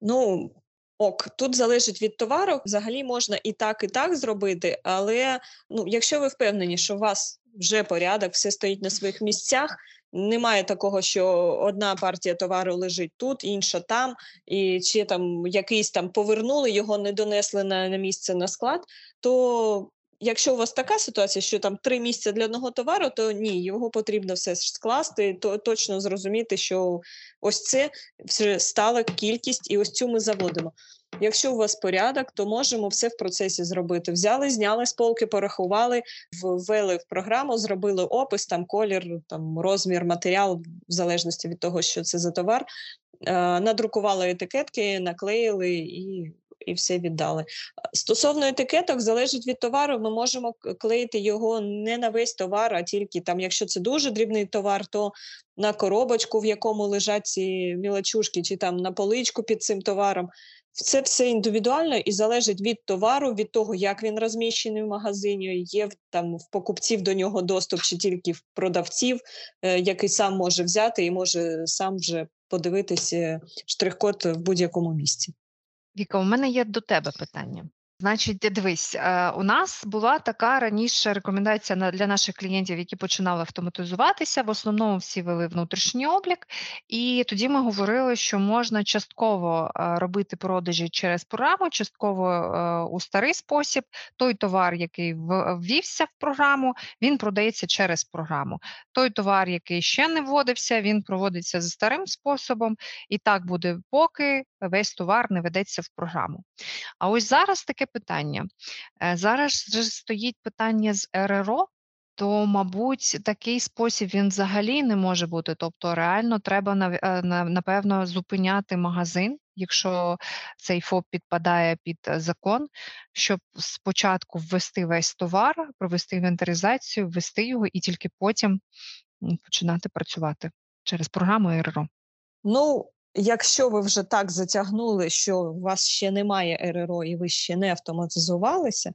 Ну, ок, тут залежить від товару. Взагалі можна і так, і так зробити, але ну, якщо ви впевнені, що у вас вже порядок, все стоїть на своїх місцях. Немає такого, що одна партія товару лежить тут, інша там, і чи там якийсь там повернули, його не донесли на, на місце на склад. То якщо у вас така ситуація, що там три місця для одного товару, то ні, його потрібно все ж скласти, то точно зрозуміти, що ось це вже стала кількість, і ось цю ми заводимо. Якщо у вас порядок, то можемо все в процесі зробити. Взяли, зняли з полки, порахували, ввели в програму, зробили опис, там колір, там розмір, матеріал, в залежності від того, що це за товар. Е, надрукували етикетки, наклеїли і і все віддали. Стосовно етикеток, залежить від товару, ми можемо клеїти його не на весь товар, а тільки там, якщо це дуже дрібний товар, то на коробочку, в якому лежать ці мілочушки, чи там на поличку під цим товаром. Це все індивідуально і залежить від товару, від того, як він розміщений в магазині. Є там в покупців до нього доступ чи тільки в продавців, е, який сам може взяти і може сам вже подивитися штрих-код в будь-якому місці. Віка, у мене є до тебе питання. Значить, дивись, е, у нас була така раніше рекомендація для наших клієнтів, які починали автоматизуватися. В основному всі вели внутрішній облік, і тоді ми говорили, що можна частково е, робити продажі через програму, частково е, у старий спосіб. Той товар, який ввівся в програму, він продається через програму. Той товар, який ще не вводився, він проводиться за старим способом, і так буде, поки весь товар не ведеться в програму. А ось зараз таке питання. Е, зараз вже стоїть питання з РРО, то, мабуть, такий спосіб він взагалі не може бути. Тобто, реально треба е, напевно зупиняти магазин, якщо цей ФОП підпадає під е, закон, щоб спочатку ввести весь товар, провести інвентаризацію, ввести його і тільки потім починати працювати через програму РРО. Ну, Якщо ви вже так затягнули, що у вас ще немає РРО і ви ще не автоматизувалися,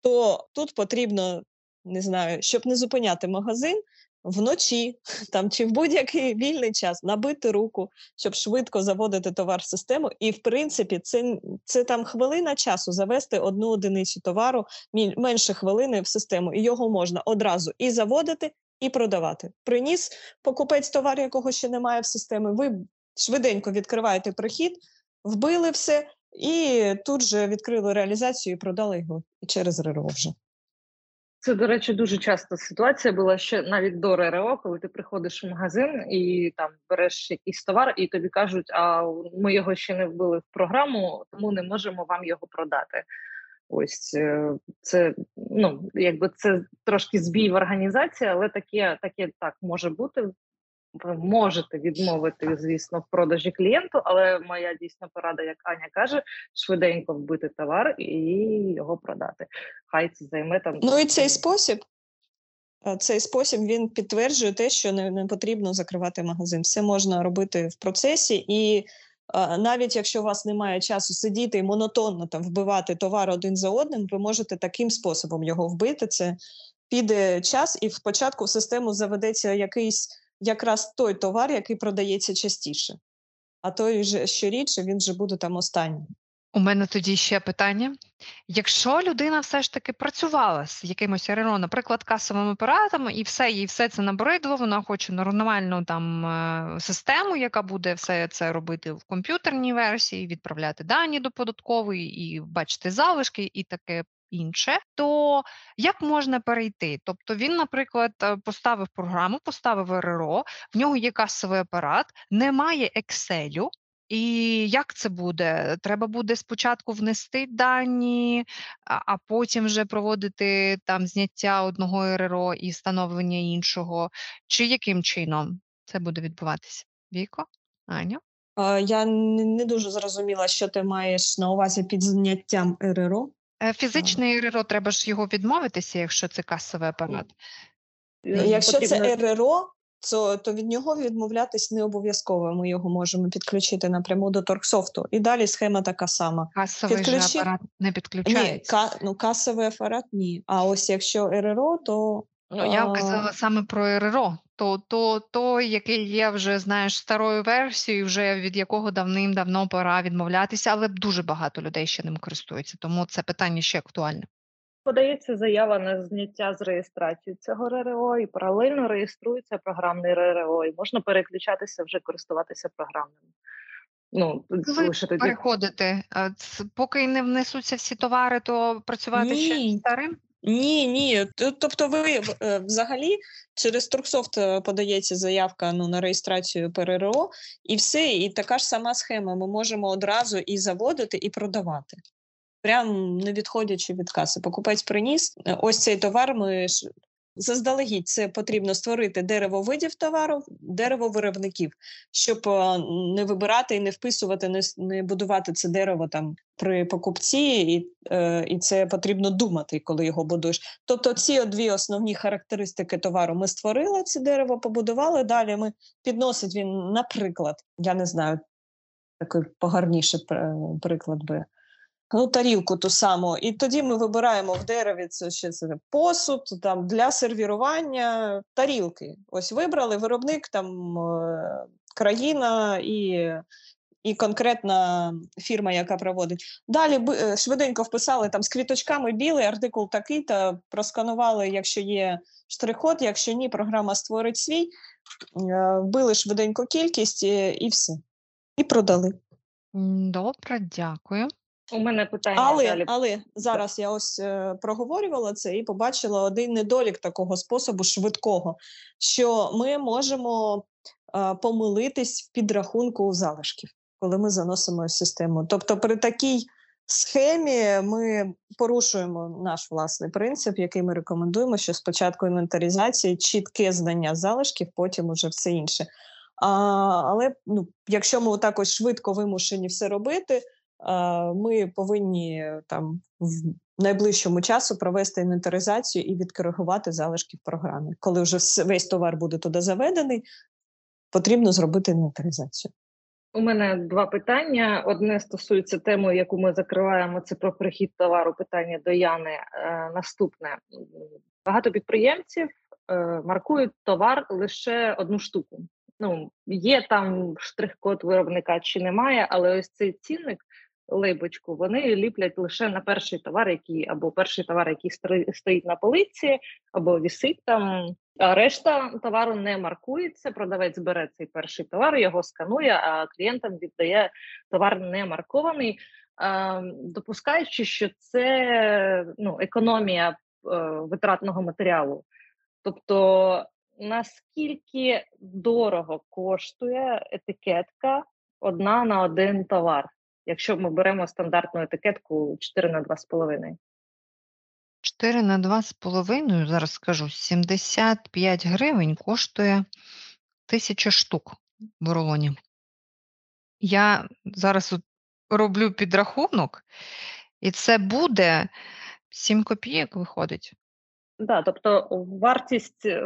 то тут потрібно не знаю, щоб не зупиняти магазин вночі там чи в будь-який вільний час набити руку, щоб швидко заводити товар в систему. І, в принципі, це це там хвилина часу завести одну одиницю товару менше хвилини в систему, і його можна одразу і заводити. І продавати. Приніс покупець товар, якого ще немає в системі. Ви швиденько відкриваєте прохід, вбили все, і тут же відкрили реалізацію і продали його через РРО вже. Це, до речі, дуже часто ситуація була ще навіть до РРО, коли ти приходиш в магазин і там береш якийсь товар, і тобі кажуть, а ми його ще не вбили в програму, тому не можемо вам його продати. Ось е, це ну якби це трошки збій в організації, але таке таке так може бути ви можете відмовити, звісно, в продажі клієнту, але моя дійсна порада, як Аня каже, швиденько вбити товар і його продати. Хай це займе там. Ну і цей спосіб. Цей спосіб він підтверджує те, що не, не потрібно закривати магазин. Все можна робити в процесі, і а, навіть якщо у вас немає часу сидіти і монотонно там вбивати товар один за одним, ви можете таким способом його вбити. Це піде час, і спочатку в систему заведеться якийсь якраз той товар, який продається частіше, а той же щорідше він вже буде там останній. У мене тоді ще питання. Якщо людина все ж таки працювала з якимось РРО, наприклад, касовим апаратом, і все, їй все це набридло, вона хоче нормальну там е, систему, яка буде все це робити в комп'ютерній версії, відправляти дані до податкової і бачити залишки, і таке інше, то як можна перейти? Тобто він, наприклад, е, поставив програму, поставив РРО, в нього є касовий апарат, немає Excel, і як це буде? Треба буде спочатку внести дані, а потім вже проводити там зняття одного РРО і встановлення іншого. Чи яким чином це буде відбуватися? Віко? Аня? Я не дуже зрозуміла, що ти маєш на увазі під зняттям РРО. Е, фізичний РРО треба ж його відмовитися, якщо це касовий апарат. Якщо потрібно... це РРО, то, то від нього відмовлятись не обов'язково. Ми його можемо підключити напряму до торксофту. І далі схема така сама. Касовий Підключи... же апарат не підключається. Ні, ка... ну, касовий апарат ні. А ось якщо РРО, то Ну, я казала саме про РРО. То, то той, який є вже, знаєш, старою версією, вже від якого давним-давно пора відмовлятися, але дуже багато людей ще ним користуються, тому це питання ще актуальне. Подається заява на зняття з реєстрації цього РРО і паралельно реєструється програмний РРО, і можна переключатися вже користуватися програмним. Ну, а, ц- поки не внесуться всі товари, то працювати ще Ні. з старим? Ні, ні. Тобто, ви е, взагалі через Торгсофт е, подається заявка ну, на реєстрацію ПРРО, і все, і така ж сама схема. Ми можемо одразу і заводити, і продавати. Прям не відходячи від каси. Покупець приніс. е, Ось цей товар. Ми заздалегідь це потрібно створити дерево видів товару, дерево виробників, щоб е, не вибирати і не вписувати, не, не будувати це дерево там при покупці, і, е, і це потрібно думати, коли його будуєш. Тобто, ці дві основні характеристики товару ми створили це дерево, побудували. Далі ми підносить він, наприклад, я не знаю, такий погарніший пр- приклад би. Ну, тарілку ту саму, і тоді ми вибираємо в дереві це ще це посуд там для сервірування тарілки. Ось вибрали виробник, там е, країна і, і конкретна фірма, яка проводить. Далі е, швиденько вписали там з квіточками білий артикул такий, та просканували, якщо є штрих-код, якщо ні, програма створить свій, е, вбили швиденько кількість і, і все. І продали. Добре, дякую. У мене питання Але, далі. але зараз я ось е, проговорювала це і побачила один недолік такого способу швидкого, що ми можемо е, помилитись в підрахунку залишків, коли ми заносимо в систему. Тобто, при такій схемі ми порушуємо наш власний принцип, який ми рекомендуємо, що спочатку інвентаризації, чітке знання залишків, потім уже все інше. А, але ну, якщо ми отак ось швидко вимушені все робити. А, Ми повинні е, там в найближчому часу провести інвентаризацію і відкоригувати залишки в програмі. Коли вже весь товар буде туди заведений, потрібно зробити інвентаризацію. У мене два питання. Одне стосується теми, яку ми закриваємо. Це про прихід товару. Питання до Яни. Е, наступне багато підприємців е, маркують товар лише одну штуку. Ну є там штрих-код виробника чи немає, але ось цей цінник. Лейбочку вони ліплять лише на перший товар, який або перший товар, який стоїть на полиці, або вісить там. А решта товару не маркується. Продавець бере цей перший товар, його сканує, а клієнтам віддає товар не маркований, допускаючи, що це ну, економія е, витратного матеріалу. Тобто, наскільки дорого коштує етикетка одна на один товар, якщо ми беремо стандартну етикетку 4 на 2,5? 4 на 2,5, зараз скажу, 75 гривень коштує 1000 штук в рулоні. Я зараз роблю підрахунок, і це буде 7 копійок виходить. Да, тобто вартість е,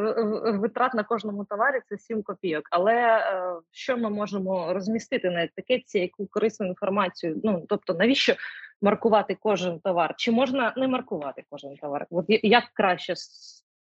витрат на кожному товарі це 7 копійок. Але е, що ми можемо розмістити на етикетці, яку корисну інформацію? Ну тобто, навіщо маркувати кожен товар? Чи можна не маркувати кожен товар? От як краще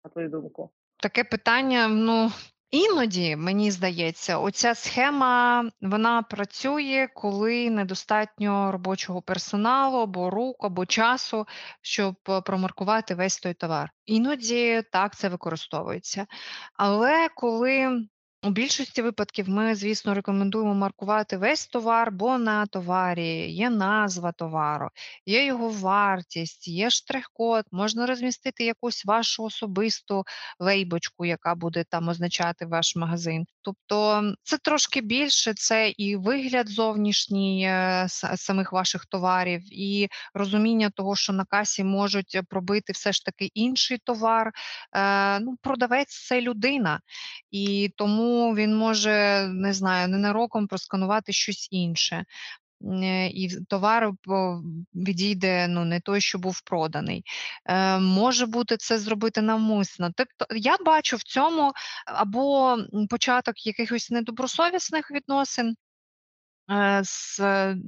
на твою думку? Таке питання, ну, іноді, мені здається, оця схема вона працює, коли недостатньо робочого персоналу, або рук, або часу, щоб е, промаркувати весь той товар. Іноді так це використовується. Але коли у більшості випадків ми, звісно, рекомендуємо маркувати весь товар, бо на товарі є назва товару, є його вартість, є штрих-код, можна розмістити якусь вашу особисту лейбочку, яка буде там означати ваш магазин. Тобто це трошки більше, це і вигляд зовнішній е, самих ваших товарів, і розуміння того, що на касі можуть е, пробити все ж таки інший товар. Е, ну, продавець це людина, і тому він може не знаю, ненароком просканувати щось інше. Е, І товар відійде ну не той, що був проданий. Е, може бути це зробити навмисно. Тобто я бачу в цьому або початок якихось недобросовісних відносин. Е, з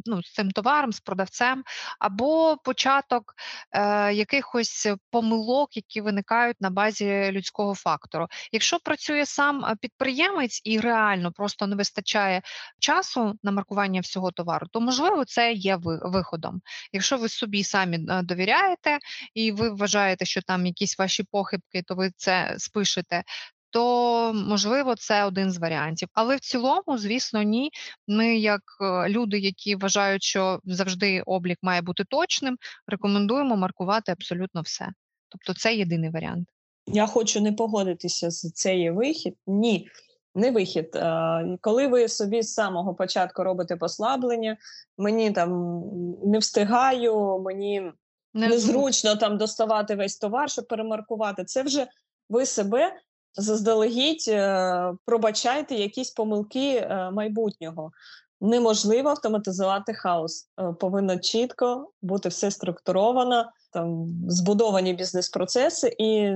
ну, з цим товаром, з продавцем, або початок е, якихось помилок, які виникають на базі людського фактору. Якщо працює сам е, підприємець і реально просто не вистачає часу на маркування всього товару, то можливо це є виходом. Якщо ви собі самі е, довіряєте і ви вважаєте, що там якісь ваші похибки, то ви це спишете то можливо це один з варіантів. Але в цілому, звісно, ні. Ми, як е, люди, які вважають, що завжди облік має бути точним, рекомендуємо маркувати абсолютно все. Тобто, це єдиний варіант. Я хочу не погодитися з цей вихід. Ні. Не вихід. Коли ви собі з самого початку робите послаблення, мені там не встигаю, мені незручно там доставати весь товар, щоб перемаркувати. Це вже ви себе заздалегідь е, пробачайте якісь помилки е, майбутнього. Неможливо автоматизувати хаос. Е, повинно чітко бути все структуровано, там збудовані бізнес-процеси і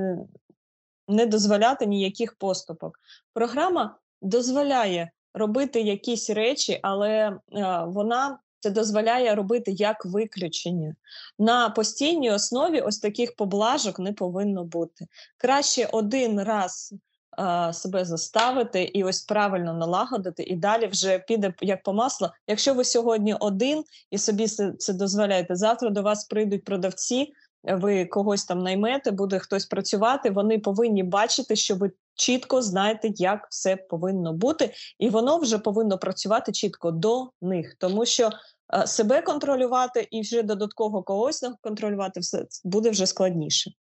не дозволяти ніяких поступок. Програма дозволяє робити якісь речі, але вона це дозволяє робити як виключення. На постійній основі ось таких поблажок не повинно бути. Краще один раз а, себе заставити і ось правильно налагодити, і далі вже піде як по маслу. Якщо ви сьогодні один і собі це, дозволяєте, завтра до вас прийдуть продавці. Ви когось там наймете, буде хтось працювати. Вони повинні бачити, що ви чітко знаєте, як все повинно бути, і воно вже повинно працювати чітко до них, тому що себе контролювати і вже додатково когось контролювати, все буде вже складніше.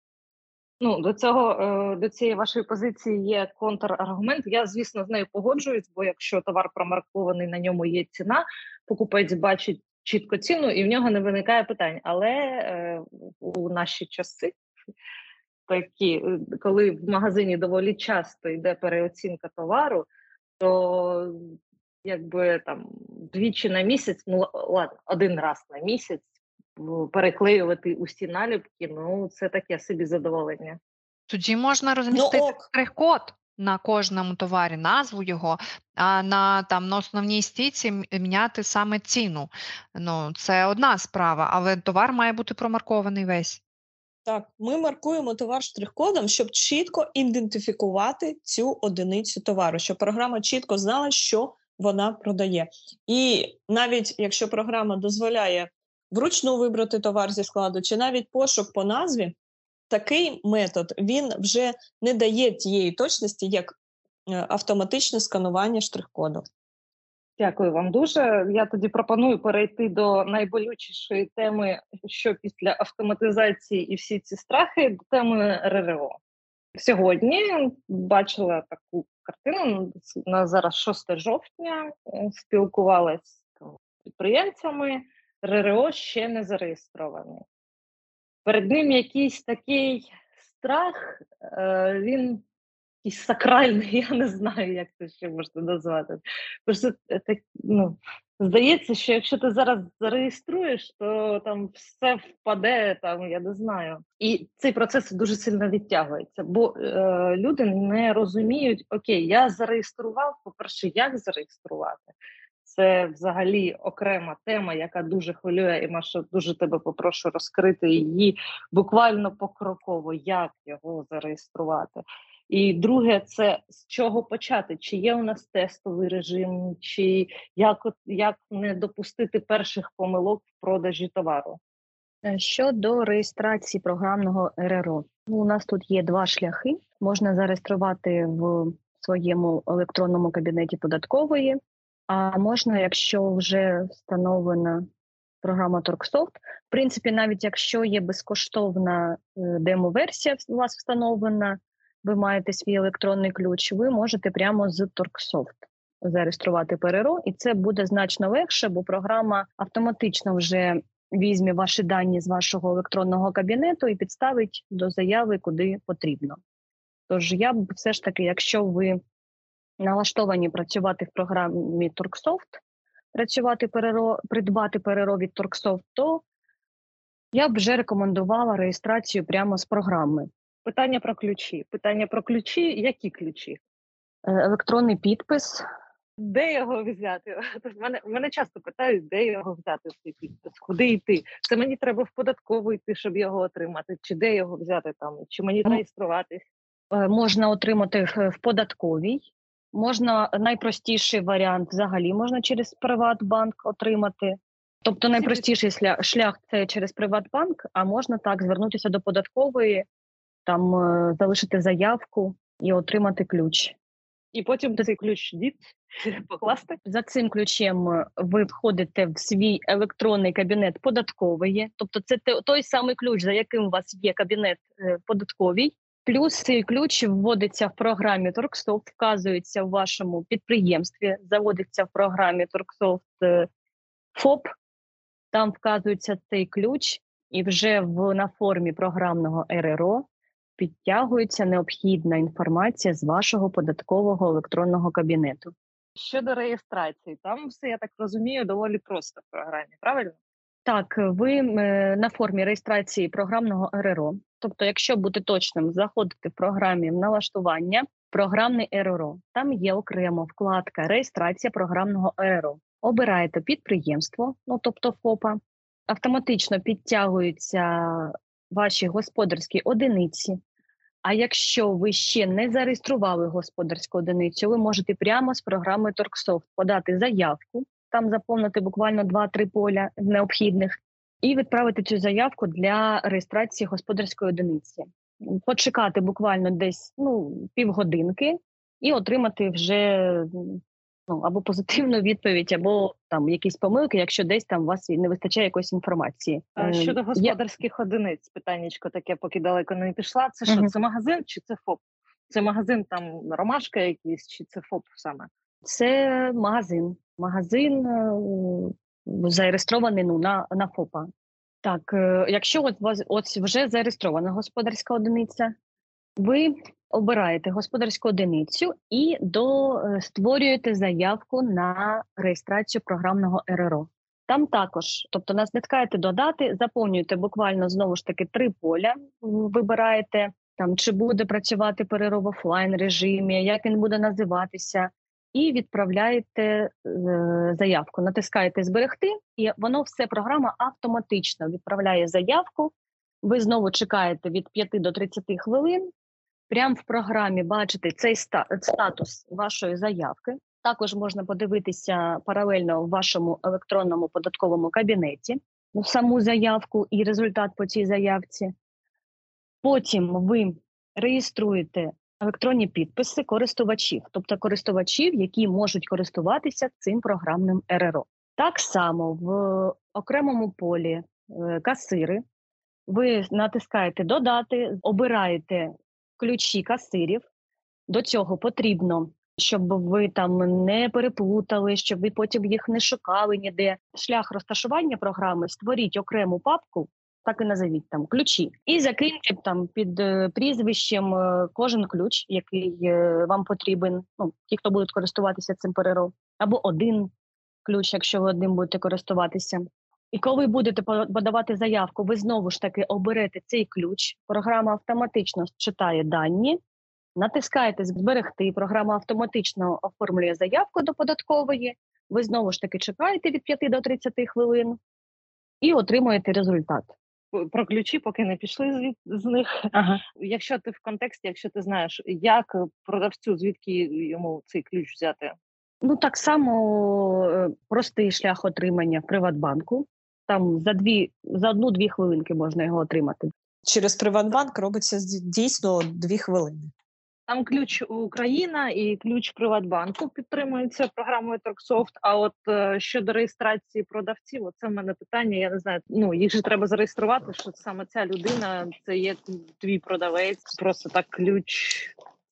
Ну до цього е, до цієї вашої позиції є контраргумент. Я звісно з нею погоджуюсь, бо якщо товар промаркований, на ньому є ціна, покупець бачить чітко ціну, і в нього не виникає питань. Але е, у наші часи такі, коли в магазині доволі часто йде переоцінка товару, то якби там двічі на місяць, ну ладно, один раз на місяць переклеювати усі наліпки, ну це таке собі задоволення. Тоді можна розмістити ну, штрих-код на кожному товарі, назву його, а на там на основній стійці міняти саме ціну. Ну, Це одна справа, але товар має бути промаркований весь. Так, ми маркуємо товар штрих-кодом, щоб чітко ідентифікувати цю одиницю товару, щоб програма чітко знала, що вона продає. І навіть якщо програма дозволяє вручну вибрати товар зі складу, чи навіть пошук по назві, такий метод він вже не дає тієї точності, як е, автоматичне сканування штрих-коду. Дякую вам дуже. Я тоді пропоную перейти до найболючішої теми, що після автоматизації і всі ці страхи, теми РРО. Сьогодні бачила таку картину на зараз 6 жовтня. Е, спілкувалася з підприємцями. РРО ще не зареєстрований. Перед ним якийсь такий страх, е, він якийсь сакральний, я не знаю, як це ще можна назвати. Просто е, так, ну, Здається, що якщо ти зараз зареєструєш, то там все впаде, там я не знаю. І цей процес дуже сильно відтягується, бо е, люди не розуміють, окей, я зареєстрував. По перше, як зареєструвати? Це взагалі окрема тема, яка дуже хвилює, і Маша, дуже тебе попрошу розкрити її буквально покроково, як його зареєструвати. І друге, це з чого почати? Чи є у нас тестовий режим, чи як як не допустити перших помилок в продажі товару? Е, щодо реєстрації програмного РРО, ну, у нас тут є два шляхи. Можна зареєструвати в своєму електронному кабінеті податкової, а можна, якщо вже встановлена програма Торксофт, в принципі, навіть якщо є безкоштовна е, демо-версія у вас встановлена ви маєте свій електронний ключ, ви можете прямо з Торксофт зареєструвати ПРРО, і це буде значно легше, бо програма автоматично вже візьме ваші дані з вашого електронного кабінету і підставить до заяви куди потрібно. Тож я б все ж таки, якщо ви налаштовані працювати в програмі Торксофт, працювати ПРРО, придбати ПРРО від Торксофт, то я б вже рекомендувала реєстрацію прямо з програми. Питання про ключі. Питання про ключі. Які ключі? Е, електронний підпис, Де його взяти? Мене мене часто питають, де його взяти цей підпис, куди йти. Це мені треба в податкову йти, щоб його отримати, чи де його взяти там, чи мені реєструватись. Е, Можна отримати в податковій. Можна найпростіший варіант взагалі можна через Приватбанк отримати. Тобто найпростіший шлях це через Приватбанк, а можна так звернутися до податкової, там е, залишити заявку і отримати ключ. І потім цей ключ дід покласти. За цим ключем е, ви входите в свій електронний кабінет податкової, тобто це той самий ключ, за яким у вас є кабінет е, податковий. Плюс цей ключ вводиться в програмі Торксофт, вказується в вашому підприємстві, заводиться в програмі Торксофт ФОП. Там вказується цей ключ, і вже в на формі програмного РРО підтягується необхідна інформація з вашого податкового електронного кабінету. Щодо реєстрації, там все я так розумію, доволі просто в програмі. Правильно? Так, ви е, на формі реєстрації програмного РРО. Тобто, якщо бути точним, заходите в програмі в налаштування, програмний РРО. Там є окремо вкладка реєстрація програмного РРО. Обираєте підприємство, ну тобто ФОПа, автоматично підтягуються ваші господарські одиниці. А якщо ви ще не зареєстрували господарську одиницю, ви можете прямо з програми Торксофт подати заявку, там заповнити буквально 2-3 поля необхідних, і відправити цю заявку для реєстрації господарської одиниці. Почекати буквально десь ну, півгодинки і отримати вже ну, або позитивну відповідь, або там якісь помилки, якщо десь там у вас не вистачає якоїсь інформації. А Е, Щодо господарських одиниць, питаннячко таке, поки далеко не пішла. Це що, Мгм. це магазин чи це ФОП? Це магазин там ромашка якийсь, чи це ФОП саме? Це магазин. Магазин е, зареєстрований ну, на, на ФОПа. Так, е, якщо от вас от вже зареєстрована господарська одиниця, ви обираєте господарську одиницю і до, е, створюєте заявку на реєстрацію програмного РРО. Там також, тобто нас натискаєте додати, заповнюєте буквально знову ж таки три поля, вибираєте там, чи буде працювати перерив в офлайн режимі, як він буде називатися, і відправляєте е, заявку. Натискаєте зберегти, і воно все програма автоматично відправляє заявку. Ви знову чекаєте від 5 до 30 хвилин. Прямо в програмі бачите цей статус вашої заявки. Також можна подивитися паралельно в вашому електронному податковому кабінеті саму заявку і результат по цій заявці. Потім ви реєструєте електронні підписи користувачів, тобто користувачів, які можуть користуватися цим програмним РРО. Так само в окремому полі е, касири ви натискаєте додати, обираєте ключі касирів. До цього потрібно, щоб ви там не переплутали, щоб ви потім їх не шукали ніде. Шлях розташування програми створіть окрему папку, так і назовіть там ключі, і закиньте там під е, прізвищем е, кожен ключ, який е, вам потрібен. Ну, ті, хто будуть користуватися цим ПРРО, або один ключ, якщо ви одним будете користуватися. І коли будете подавати заявку, ви знову ж таки оберете цей ключ. Програма автоматично читає дані, натискаєте зберегти. Програма автоматично оформлює заявку до податкової. Ви знову ж таки чекаєте від 5 до 30 хвилин і отримуєте результат. Про ключі, поки не пішли звід з них. Ага. Якщо ти в контексті, якщо ти знаєш, як продавцю, звідки йому цей ключ взяти? Ну так само е, простий шлях отримання в Приватбанку. Там за дві за одну-дві хвилинки можна його отримати. Через Приватбанк робиться з- дійсно дві хвилини. Там ключ Україна і ключ Приватбанку підтримується програмою Торксофт. А от е, щодо реєстрації продавців, оце в мене питання. Я не знаю. Ну їх же треба зареєструвати, що саме ця людина це є твій продавець. Просто так ключ.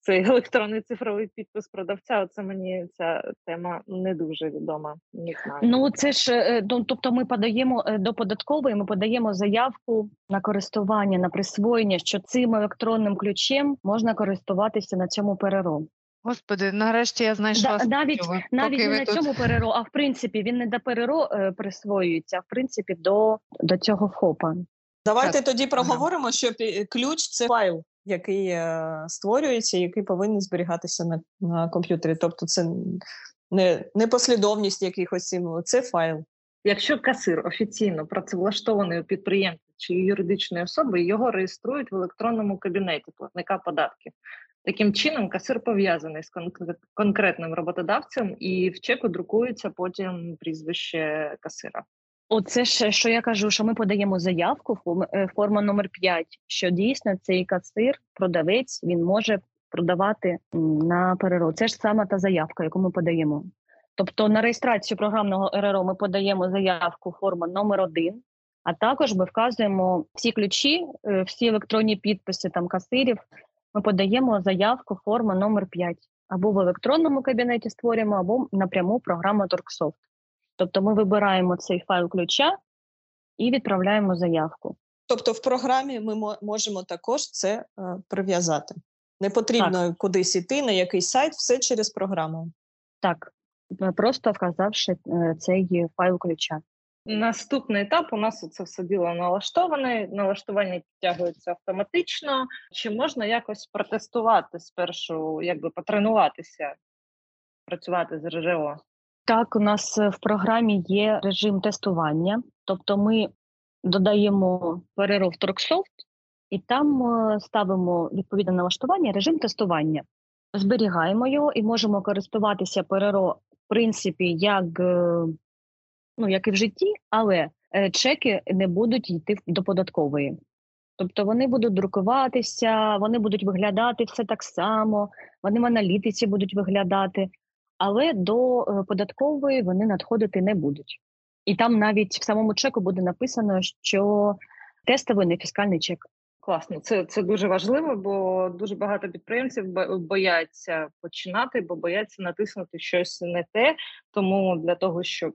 Цей електронний цифровий підпис продавця. Оце мені ця тема не дуже відома. Не знаю. Ну це ж е, ну, тобто, ми подаємо е, до податкової, ми подаємо заявку на користування, на присвоєння, що цим електронним ключем можна користуватися на цьому ПРРО. Господи, нарешті я знайшла Да, навіть способи, навіть поки не на тут. цьому ПРРО, а в принципі він не до ПРРО е, присвоюється, а в принципі до, до цього ФОПа. Давайте Так. тоді проговоримо, що ключ це файл, який е, створюється, який повинен зберігатися на, на комп'ютері. Тобто, це не, не послідовність якихось символів, це файл. Якщо касир офіційно працевлаштований у підприємця чи юридичної особи, його реєструють в електронному кабінеті платника податків. Таким чином, касир пов'язаний з конкретним роботодавцем, і в чеку друкується потім прізвище касира. Оце ж що я кажу, що ми подаємо заявку, е, форма номер 5, що дійсно цей касир, продавець, він може продавати на ПРРО. Це ж саме та заявка, яку ми подаємо. Тобто на реєстрацію програмного РРО ми подаємо заявку форма номер 1 а також ми вказуємо всі ключі, е, всі електронні підписи там касирів. Ми подаємо заявку форма номер 5 або в електронному кабінеті створюємо, або напряму програма Торксофт. Тобто ми вибираємо цей файл ключа і відправляємо заявку. Тобто, в програмі ми можемо також це е, прив'язати. Не потрібно так. кудись іти на якийсь сайт, все через програму. Так, просто вказавши е, цей файл ключа. Наступний етап у нас це все діло налаштоване. Налаштування підтягується автоматично. Чи можна якось протестувати спершу, якби потренуватися, працювати з РЖО? Так, у нас в програмі є режим тестування, тобто ми додаємо перерив Торксофт і там е, ставимо відповідне налаштування, режим тестування. Зберігаємо його і можемо користуватися переро, в принципі, як е, ну, як і в житті, але е, чеки не будуть йти до податкової. Тобто вони будуть друкуватися, вони будуть виглядати все так само, вони в аналітиці будуть виглядати, але до податкової вони надходити не будуть. І там навіть в самому чеку буде написано, що тестовий не фіскальний чек. Класно, це це дуже важливо, бо дуже багато підприємців бояться починати, бо бояться натиснути щось не те. Тому для того, щоб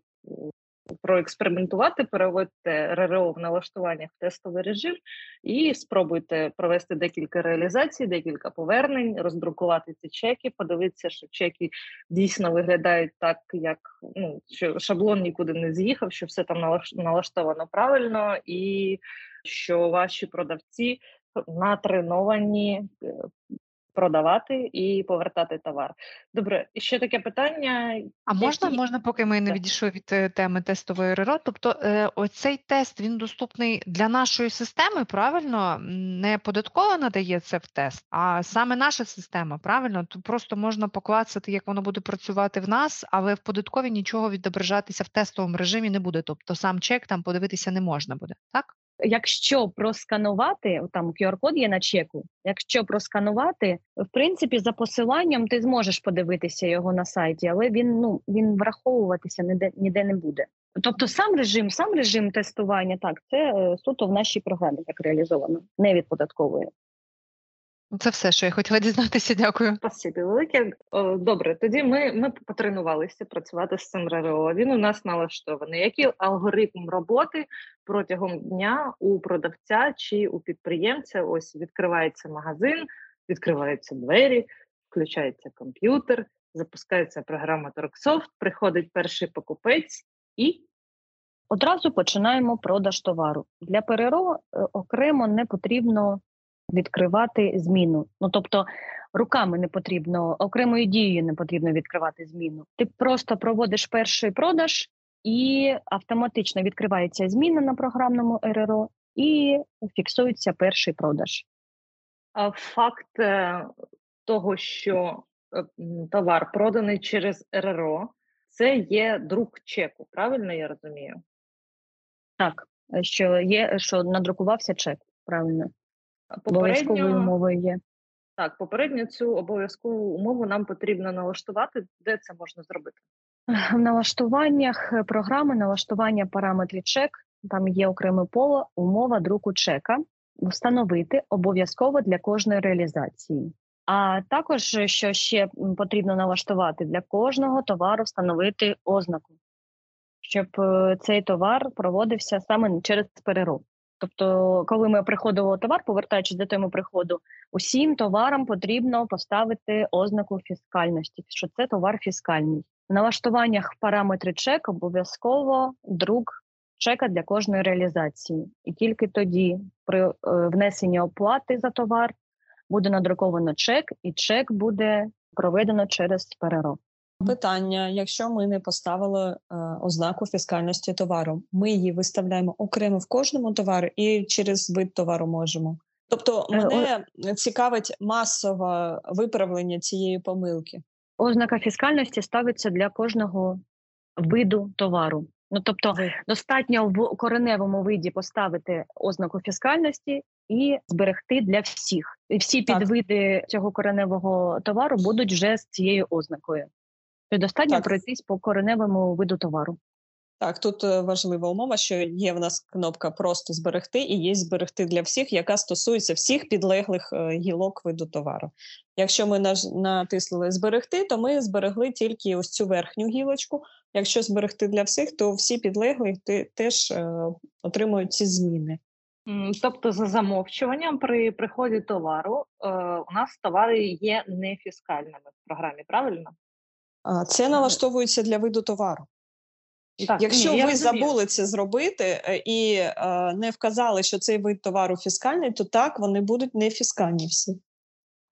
проекспериментувати, переводьте РРО в налаштуваннях в тестовий режим і спробуйте провести декілька реалізацій, декілька повернень, роздрукувати ці чеки, подивитися, що чеки дійсно виглядають так, як ну що шаблон нікуди не з'їхав, що все там налаштовано правильно, і що ваші продавці натреновані е, продавати і повертати товар. Добре, ще таке питання. А можна, можна, поки ми не відійшли від е, теми тестової РРО, тобто е, оцей тест він доступний для нашої системи, правильно? Не податково надає це в тест, а саме наша система, правильно? Тут просто можна поклацати, як воно буде працювати в нас, але в податковій нічого відображатися в тестовому режимі не буде. Тобто сам чек там подивитися не можна буде, так? Якщо просканувати, там QR-код є на чеку, якщо просканувати, в принципі, за посиланням ти зможеш подивитися його на сайті, але він ну він враховуватися ніде ніде не буде. Тобто, сам режим, сам режим тестування, так це е, суто в нашій програмі як реалізовано, не від податкової. Ну, це все, що я хотіла дізнатися. Дякую. Спасибі велике. Добре, тоді ми ми потренувалися працювати з цим РРО. Він у нас налаштований. Який алгоритм роботи протягом дня у продавця чи у підприємця? Ось відкривається магазин, відкриваються двері, включається комп'ютер, запускається програма Торксофт, приходить перший покупець і. Одразу починаємо продаж товару. Для ПРРО е, окремо не потрібно відкривати зміну. Ну тобто руками не потрібно, окремою дією не потрібно відкривати зміну. Ти просто проводиш перший продаж, і автоматично відкривається зміна на програмному РРО і фіксується перший продаж. Факт е, того, що е, товар проданий через РРО, це є друк чеку. Правильно я розумію? Так, що є, що надрукувався чек, правильно. Обов'язковою умовою є. Так, попередньо цю обов'язкову умову нам потрібно налаштувати. Де це можна зробити? В налаштуваннях програми, налаштування параметрів чек, там є окреме поле, умова друку чека, встановити обов'язково для кожної реалізації. А також, що ще потрібно налаштувати для кожного товару, встановити ознаку, щоб е, цей товар проводився саме через перероб. Тобто, коли ми приходимо товар, повертаючись до теми приходу, усім товарам потрібно поставити ознаку фіскальності, що це товар фіскальний. В налаштуваннях параметри чек обов'язково друк чека для кожної реалізації, і тільки тоді, при е, внесенні оплати за товар, буде надруковано чек, і чек буде проведено через перероб. Питання: якщо ми не поставили е, ознаку фіскальності товару, ми її виставляємо окремо в кожному товарі і через вид товару можемо. Тобто, Е, мене цікавить масове виправлення цієї помилки. Ознака фіскальності ставиться для кожного виду товару. Ну тобто, достатньо в кореневому виді поставити ознаку фіскальності і зберегти для всіх. І всі Так. підвиди цього кореневого товару будуть вже з цією ознакою. Достатньо Так. пройтись по кореневому виду товару. Так, тут е, важлива умова, що є в нас кнопка просто зберегти, і є зберегти для всіх, яка стосується всіх підлеглих е, гілок виду товару. Якщо ми натиснули зберегти, то ми зберегли тільки ось цю верхню гілочку. Якщо зберегти для всіх, то всі підлеглі теж е, отримують ці зміни. Тобто, за замовчуванням при приході товару у нас товари є нефіскальними в програмі, правильно? Це налаштовується для виду товару. Так, Якщо ні, ви забули це зробити е, і е, не вказали, що цей вид товару фіскальний, то так вони будуть не фіскальні всі.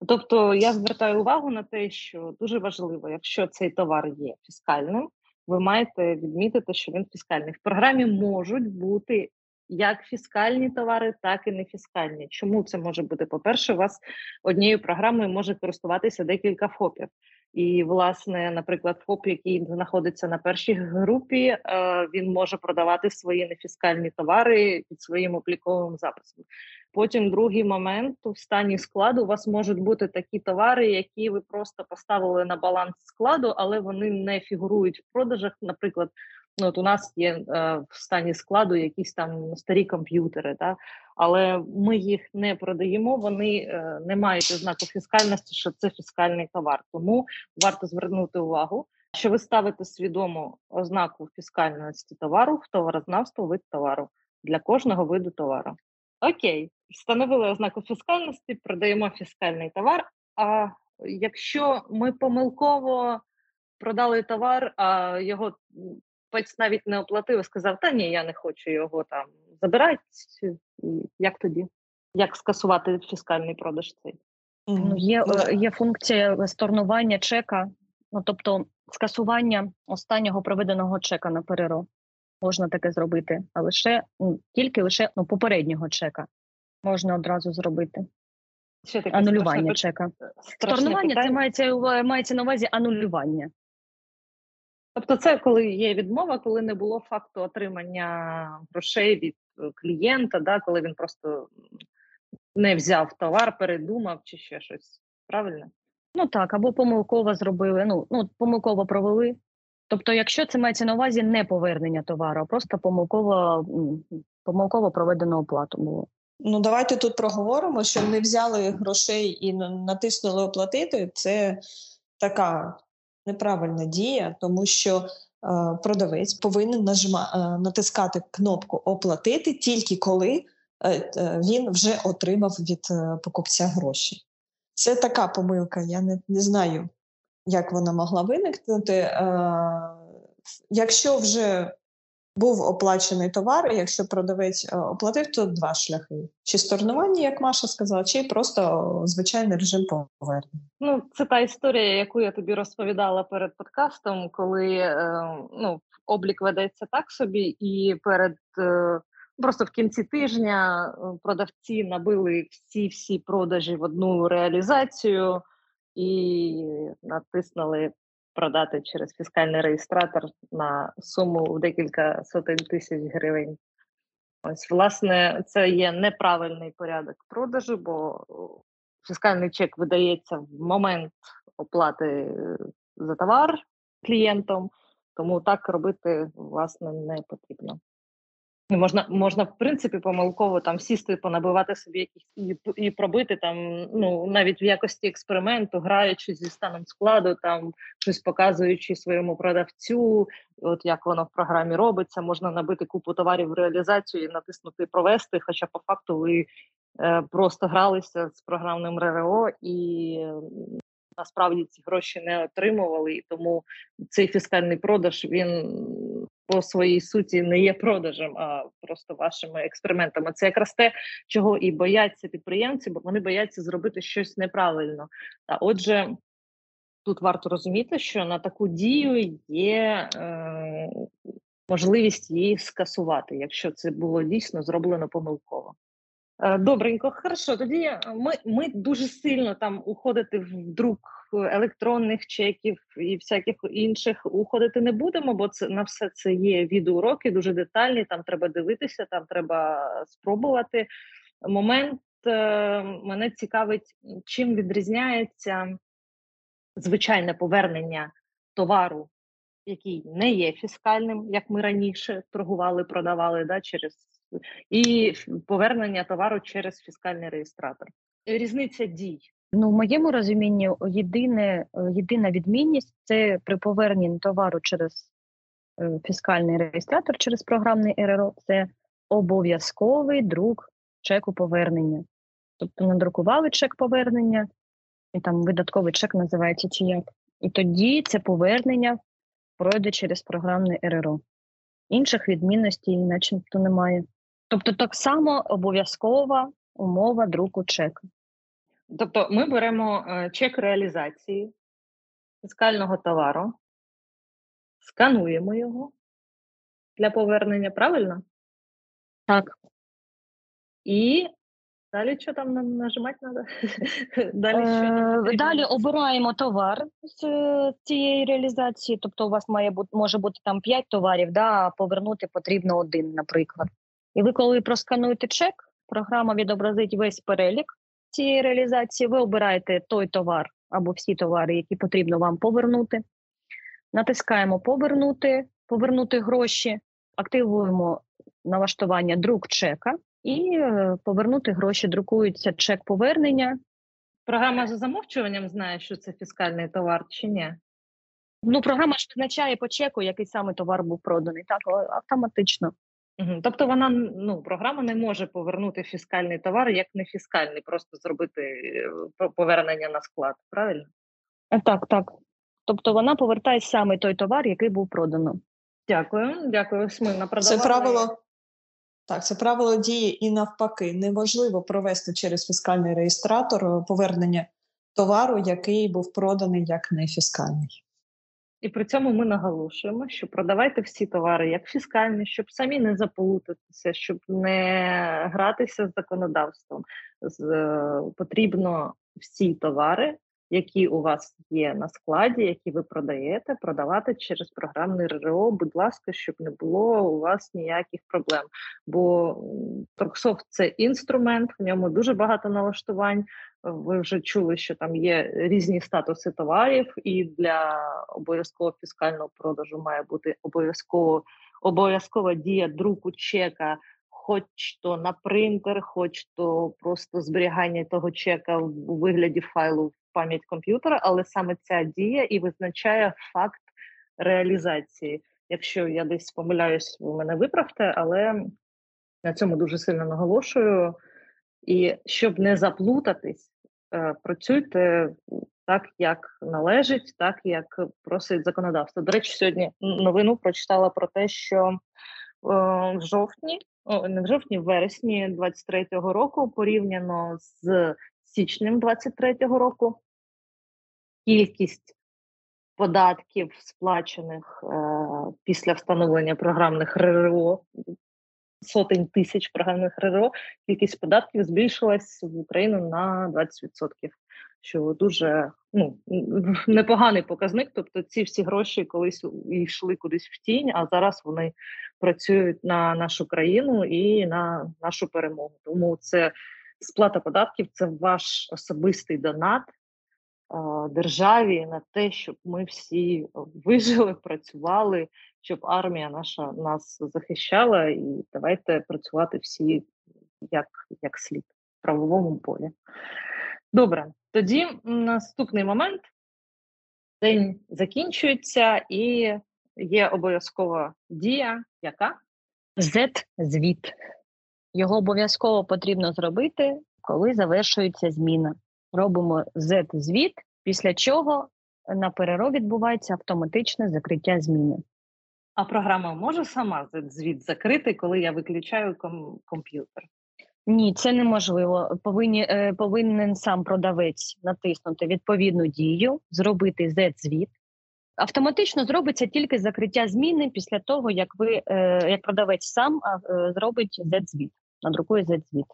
Тобто я звертаю увагу на те, що дуже важливо, якщо цей товар є фіскальним, ви маєте відмітити, що він фіскальний. В програмі можуть бути як фіскальні товари, так і нефіскальні. Чому це може бути? По-перше, у вас однією програмою може користуватися декілька ФОПів. І, власне, наприклад, ФОП, який знаходиться на першій групі, е, він може продавати свої нефіскальні товари під своїм обліковим записом. Потім другий момент в стані складу у вас можуть бути такі товари, які ви просто поставили на баланс складу, але вони не фігурують в продажах. Наприклад, ну от у нас є е, в стані складу якісь там старі комп'ютери, та але ми їх не продаємо. Вони е, не мають ознаку фіскальності, що це фіскальний товар. Тому варто звернути увагу, що ви ставите свідомо ознаку фіскальності товару в товарознавство вид товару для кожного виду товару. Окей, встановили ознаку фіскальності, продаємо фіскальний товар. А якщо ми помилково продали товар, а його м, навіть не оплатив і сказав: Та ні, я не хочу його там забирати. Як тоді? Як скасувати фіскальний продаж цей? Ну, є, Ну, е, є функція сторнування чека, ну тобто скасування останнього проведеного чека на ПРРО. Можна таке зробити, а лише ну, тільки лише ну, попереднього чека можна одразу зробити. Ще таке Анулювання страшне чека. страшне Сторнування це мається, мається на увазі анулювання. Тобто, це коли є відмова, коли не було факту отримання грошей від е, клієнта, да, коли він просто не взяв товар, передумав чи ще щось. Правильно? Ну так, або помилково зробили, ну, ну помилково провели. Тобто, якщо це мається на увазі не повернення товару, а просто помилково, помилково проведено оплату було. Ну, давайте тут проговоримо, що не взяли грошей і на- натиснули оплатити. Це така неправильна дія, тому що е, продавець повинен нажима, е, натискати кнопку оплатити тільки коли е, він вже отримав від покупця гроші. Це така помилка. Я не, не знаю, як вона могла виникнути. Якщо вже був оплачений товар, якщо продавець е, оплатив, то два шляхи: чи сторнування, як Маша сказала, чи просто звичайний режим повернення. Ну, це та історія, яку я тобі розповідала перед подкастом, коли е, ну, облік ведеться так собі, і перед е, просто в кінці тижня е, продавці набили всі всі продажі в одну реалізацію і натиснули продати через фіскальний реєстратор на суму в декілька сотень тисяч гривень. Ось, власне, це є неправильний порядок продажу, бо фіскальний чек видається в момент оплати е, за товар клієнтом, тому так робити власне не потрібно. Можна, можна, в принципі, помилково там сісти, понабивати собі якісь і, і пробити там, ну навіть в якості експерименту, граючи зі станом складу, там щось показуючи своєму продавцю, от як воно в програмі робиться, можна набити купу товарів в реалізацію і натиснути провести. Хоча по факту ви е, просто гралися з програмним РРО і насправді ці гроші не отримували, і тому цей фіскальний продаж він по своїй суті не є продажем, а просто вашими експериментами. Це якраз те, чого і бояться підприємці, бо вони бояться зробити щось неправильно. А отже, тут варто розуміти, що на таку дію є е, можливість її скасувати, якщо це було дійсно зроблено помилково. Е, Добренько, хорошо. Тоді е, ми, ми дуже сильно там уходити в друк електронних чеків і всяких інших уходити не будемо, бо це на все це є відеоуроки, дуже детальні. Там треба дивитися, там треба спробувати. Момент е, мене цікавить, чим відрізняється звичайне повернення товару, який не є фіскальним, як ми раніше торгували, продавали да, через і повернення товару через фіскальний реєстратор. Різниця дій. Ну, в моєму розумінні, єдине, е, єдина відмінність це при поверненні товару через е, фіскальний реєстратор, через програмний РРО, це обов'язковий друк чеку повернення. Тобто надрукували чек повернення, і там видатковий чек називається чи як. І тоді це повернення пройде через програмне РРО. Інших відмінностей начебто немає. Тобто, так само обов'язкова умова друку чека. Тобто, ми беремо е, чек реалізації фіскального товару, скануємо його для повернення, правильно? Так. І далі що там на- нажимати треба? Далі, що нам Е. Далі обираємо товар з цієї реалізації. Тобто, у вас має бути може бути там 5 товарів, да, а повернути потрібно один, наприклад. І ви, коли проскануєте чек, програма відобразить весь перелік цієї реалізації. Ви обираєте той товар або всі товари, які потрібно вам повернути. Натискаємо Повернути, повернути гроші, активуємо налаштування друк чека і е, повернути гроші. Друкується чек повернення. Програма за замовчуванням знає, що це фіскальний товар чи ні? Ну, програма ж визначає по чеку, який саме товар був проданий. Так, автоматично. Тобто вона ну програма не може повернути фіскальний товар як не фіскальний, просто зробити е, повернення на склад, правильно? Е, Так, так. Тобто вона повертає саме той товар, який був продано. Дякую, дякую. Смина Це правило. Так, це правило діє і навпаки. Неможливо провести через фіскальний реєстратор е, повернення товару, який був проданий як нефіскальний. І при цьому ми наголошуємо, що продавайте всі товари як фіскальні, щоб самі не заплутатися, щоб не гратися з законодавством. З, е, потрібно всі товари, які у вас є на складі, які ви продаєте, продавати через програмний РРО. Будь ласка, щоб не було у вас ніяких проблем. Бо Торксофт це інструмент, в ньому дуже багато налаштувань. Ви вже чули, що там є різні статуси товарів, і для обов'язкового фіскального продажу має бути обов'язково обов'язкова дія друку чека, хоч то на принтер, хоч то просто зберігання того чека у вигляді файлу пам'ять комп'ютера, але саме ця дія і визначає факт реалізації. Якщо я десь помиляюсь, ви мене виправте, але на цьому дуже сильно наголошую. І щоб не заплутатись, е, працюйте так, як належить, так як просить законодавство. До речі, сьогодні новину прочитала про те, що е, в жовтні, не в жовтні, в вересні 23-го року, порівняно з січнем 23-го року, кількість податків, сплачених е, після встановлення програмних РРО, сотень тисяч програмних РРО, кількість податків збільшилась в Україну на 20%, що дуже ну, непоганий показник. Тобто ці всі гроші колись йшли кудись в тінь, а зараз вони працюють на нашу країну і на нашу перемогу. Тому це сплата податків це ваш особистий донат державі на те, щоб ми всі вижили, працювали, щоб армія наша нас захищала, і давайте працювати всі як, як слід в правовому полі. Добре, тоді наступний момент. День закінчується і є обов'язкова дія, яка Z-звіт. Його обов'язково потрібно зробити, коли завершується зміна. Робимо Z-звіт, після чого на ПРРО відбувається автоматичне закриття зміни. а програма може сама цей звіт закрити, коли я виключаю ком- комп'ютер. Ні, це неможливо. Повинні, е, повинен сам продавець натиснути відповідну дію, зробити Z-звіт. Автоматично зробиться тільки закриття зміни після того, як ви е, як продавець сам е, зробить Z-звіт, надрукує Z-звіт.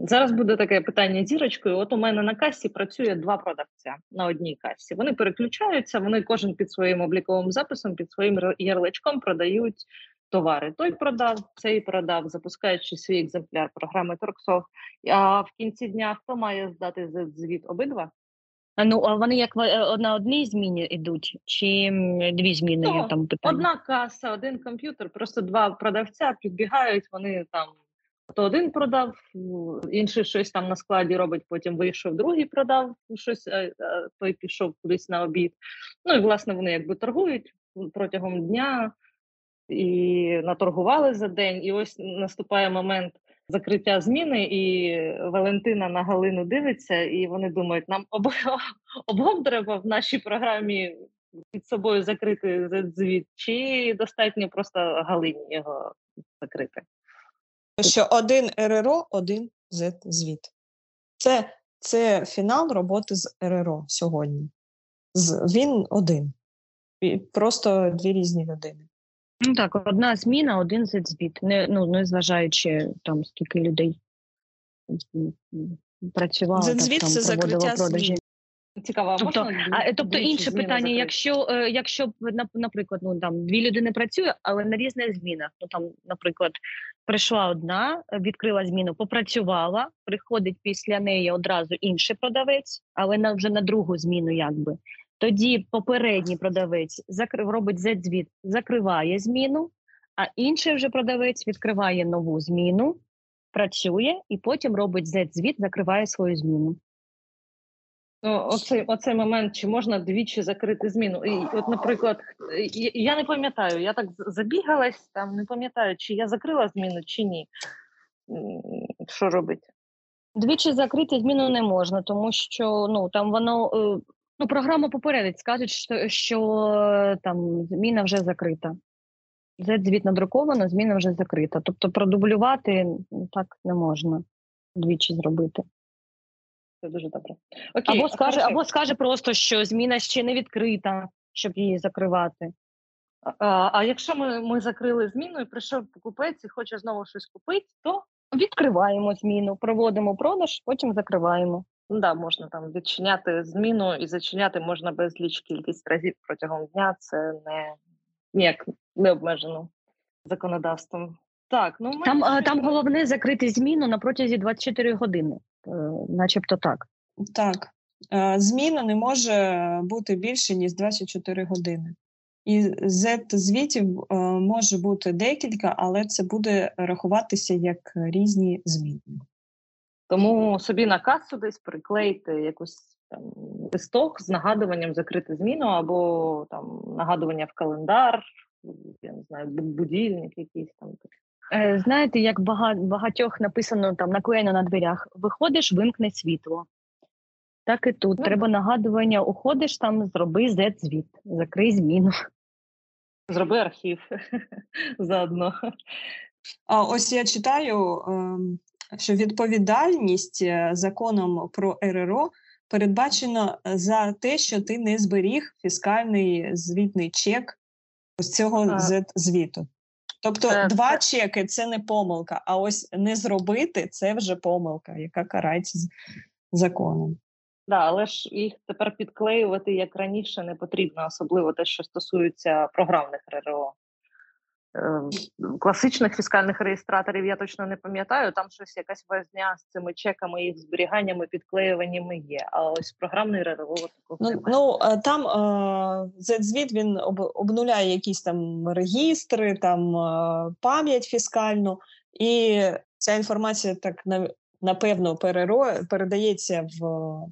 Зараз буде таке питання зірочкою. От у мене на касі працює два продавця на одній касі. Вони переключаються, вони кожен під своїм обліковим записом, під своїм ярличком продають товари. Той продав, цей продав, запускаючи свій екземпляр програми Торксофт. А в кінці дня хто має здати звіт? Обидва? Ну а вони як е, на одній зміні йдуть, чи дві зміни є Ну, там питання? Одна каса, один комп'ютер, просто два продавця підбігають, вони там. То один продав, інший щось там на складі робить, потім вийшов, другий продав щось, е, той пішов кудись на обід. Ну і власне вони якби торгують протягом дня і наторгували за день. І ось наступає момент закриття зміни, і Валентина на Галину дивиться, і вони думають, нам обо- обом треба в нашій програмі під собою закрити звіт, чи достатньо просто Галині його закрити. Що один РРО, один Z-звіт. Це, це фінал роботи з РРО сьогодні. З, він один. І Просто дві різні людини. Ну так, одна зміна, один Z-звіт. Не, ну, не зважаючи там, скільки людей працювало, так, Z-звіт це закриття продажі. Цікаво, Тобто, можна А, е, тобто інше питання, закрити? якщо, е, якщо наприклад, ну там дві людини працює, але на різних змінах. Ну там, наприклад, прийшла одна, е, відкрила зміну, попрацювала, приходить після неї одразу інший продавець, але на вже на другу зміну, якби. Тоді попередній продавець закрив, робить Z-звіт, закриває зміну, а інший вже продавець відкриває нову зміну, працює і потім робить Z-звіт, закриває свою зміну. Ну, оцей, оцей момент, чи можна двічі закрити зміну. І, от, наприклад, я, не пам'ятаю, я так забігалась, там не пам'ятаю, чи я закрила зміну, чи ні. Що робити? Двічі закрити зміну не можна, тому що ну там воно е, ну програма попередить, скаже, що, що е, там зміна вже закрита. Z-звіт надруковано, зміна вже закрита. Тобто продублювати так не можна двічі зробити. Це дуже добре. Окей, Або скаже, хорошо. або скаже просто, що зміна ще не відкрита, щоб її закривати. А, а якщо ми, ми закрили зміну і прийшов покупець і хоче знову щось купити, то Відкриваємо зміну, проводимо продаж, потім закриваємо. ну, да, можна там відчиняти зміну і зачиняти можна безліч кількість разів протягом дня. Це не ніяк не обмежено законодавством. Так, ну мене Там, там головне закрити зміну на протязі 24 години, начебто так. Так. Е, Зміна не може бути більше, ніж 24 години. І Z-звітів е, може бути декілька, але це буде рахуватися як різні зміни. Тому собі на касу десь приклеїти якусь там листок з нагадуванням закрити зміну, або там нагадування в календар, я не знаю, бу- будильник якийсь там. Е, Знаєте, як багатьох написано там наклеєно на дверях: виходиш, вимкни світло. Так і тут. Ну, Треба нагадування, уходиш там, зроби Z-звіт, закрий зміну. Зроби архів заодно. А ось я читаю, ем, що відповідальність е, законом про РРО передбачена за те, що ти не зберіг фіскальний звітний чек ось цього А. Z-звіту. Тобто Це- два це- чеки це не помилка, а ось не зробити це вже помилка, яка карається законом. Да, але ж їх тепер підклеювати як раніше не потрібно, особливо те, що стосується програмних РРО. Е, Класичних фіскальних реєстраторів я точно не пам'ятаю. Там щось якась возня з цими чеками, їх зберіганнями, підклеюваннями є. А ось програмний РРО такого Ну, ну там е, Z-звіт він об, обнуляє якісь там регістри, там е, пам'ять фіскальну, і ця інформація так на, напевно переро, передається в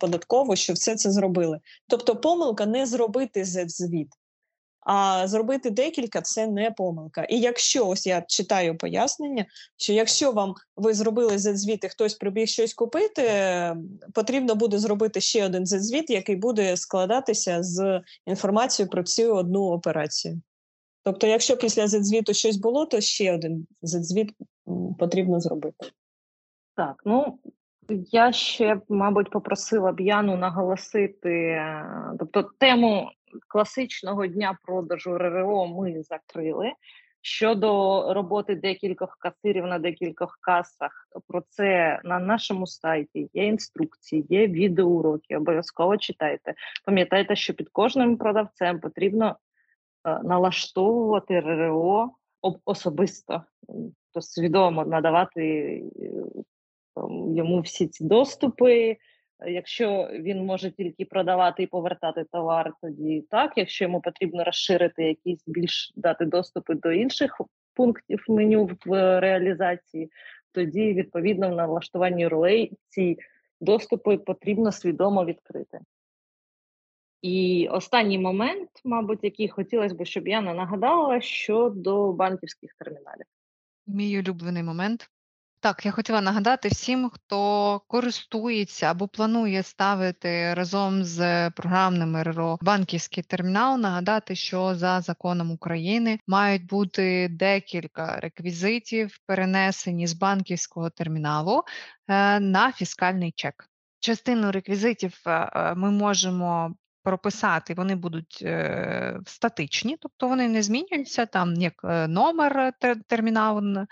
податкову, що все це зробили. Тобто помилка не зробити Z-звіт. А зробити декілька це не помилка. І якщо ось я читаю пояснення, що якщо вам ви зробили Z-звіт і хтось прибіг щось купити, потрібно буде зробити ще один Z-звіт, який буде складатися з інформацією про цю одну операцію. Тобто, якщо після Z-звіту щось було, то ще один Z-звіт потрібно зробити. Так, ну я ще, мабуть, попросила б Яну наголосити, е, тобто тему класичного дня продажу РРО ми закрили. Щодо роботи декількох касирів на декількох касах, про це на нашому сайті є інструкції, є відеоуроки. Обов'язково читайте. Пам'ятайте, що під кожним продавцем потрібно е, налаштовувати РРО особисто, то свідомо надавати е, йому всі ці доступи. Якщо він може тільки продавати і повертати товар, тоді так. Якщо йому потрібно розширити якісь більш дати доступи до інших пунктів меню в реалізації, тоді відповідно в налаштуванні ролей ці доступи потрібно свідомо відкрити. І останній момент, мабуть, який хотілося б, щоб я нагадала щодо банківських терміналів. Мій улюблений момент. Так, я хотіла нагадати всім, хто користується або планує ставити разом з програмним РРО банківський термінал. Нагадати, що за законом України мають бути декілька реквізитів, перенесені з банківського терміналу е, на фіскальний чек. Частину реквізитів е, е, ми можемо прописати, вони будуть е, статичні, тобто вони не змінюються, там як е, номер терміналу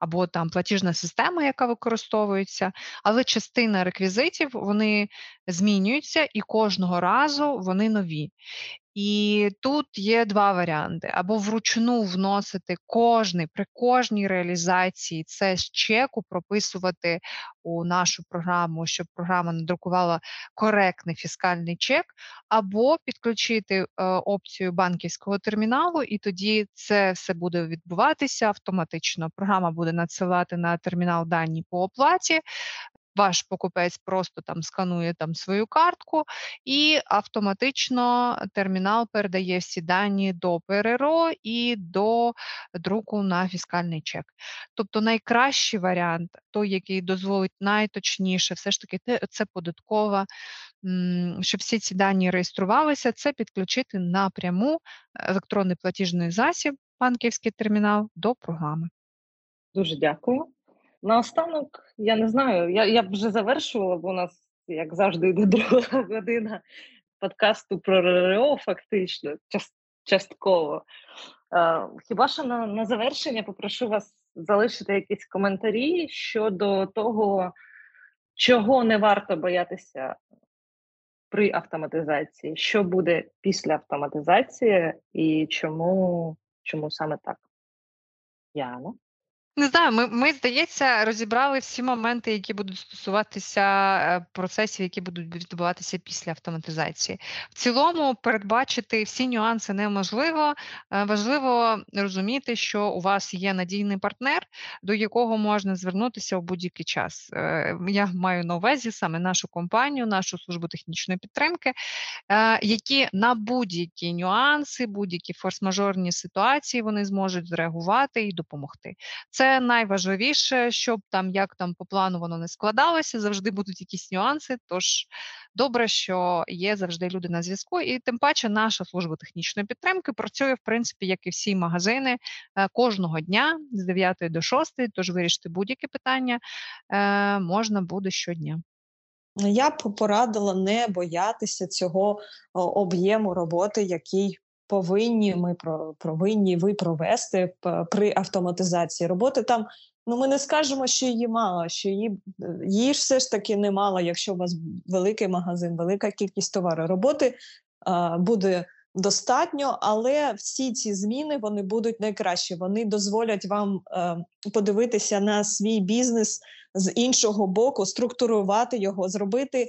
або там платіжна система, яка використовується, але частина реквізитів вони змінюються і кожного разу вони нові. І тут є два варіанти: або вручну вносити кожний при кожній реалізації це з чеку прописувати у нашу програму, щоб програма надрукувала коректний фіскальний чек, або підключити е, опцію банківського терміналу, і тоді це все буде відбуватися автоматично. Програма буде надсилати на термінал дані по оплаті ваш покупець просто там сканує там свою картку, і автоматично термінал передає всі дані до ПРРО і до друку на фіскальний чек. Тобто найкращий варіант, той, який дозволить найточніше, все ж таки, це податкова. Щоб всі ці дані реєструвалися, це підключити напряму електронний платіжний засіб, банківський термінал до програми. Дуже дякую. Наостанок, я не знаю, я я б вже завершувала, бо у нас, як завжди, йде друга година подкасту про РРО, фактично, частково. Хіба що на, на завершення попрошу вас залишити якісь коментарі щодо того, чого не варто боятися при автоматизації, що буде після автоматизації і чому, чому саме так? Яна? Не знаю, ми, ми, здається, розібрали всі моменти, які будуть стосуватися е, процесів, які будуть відбуватися після автоматизації. В цілому передбачити всі нюанси неможливо. Е, важливо розуміти, що у вас є надійний партнер, до якого можна звернутися у будь-який час. Е, я маю на увазі саме нашу компанію, нашу службу технічної підтримки, які на будь-які нюанси, будь-які форс-мажорні ситуації вони зможуть зреагувати і допомогти. Це це найважливіше, щоб там як там по плану воно не складалося, завжди будуть якісь нюанси. Тож добре, що є завжди люди на зв'язку, і тим паче наша служба технічної підтримки працює в принципі, як і всі магазини е, кожного дня з 9 до 6, Тож вирішити будь-яке питання е, можна буде щодня. Я б порадила не боятися цього об'єму роботи, який повинні ми повинні ви провести при автоматизації роботи. Там ну ми не скажемо, що її мало, що її її ж все ж таки немало, якщо у вас великий магазин, велика кількість товару. Роботи а, буде достатньо, але всі ці зміни вони будуть найкращі. Вони дозволять вам а, подивитися на свій бізнес з іншого боку, структурувати його, зробити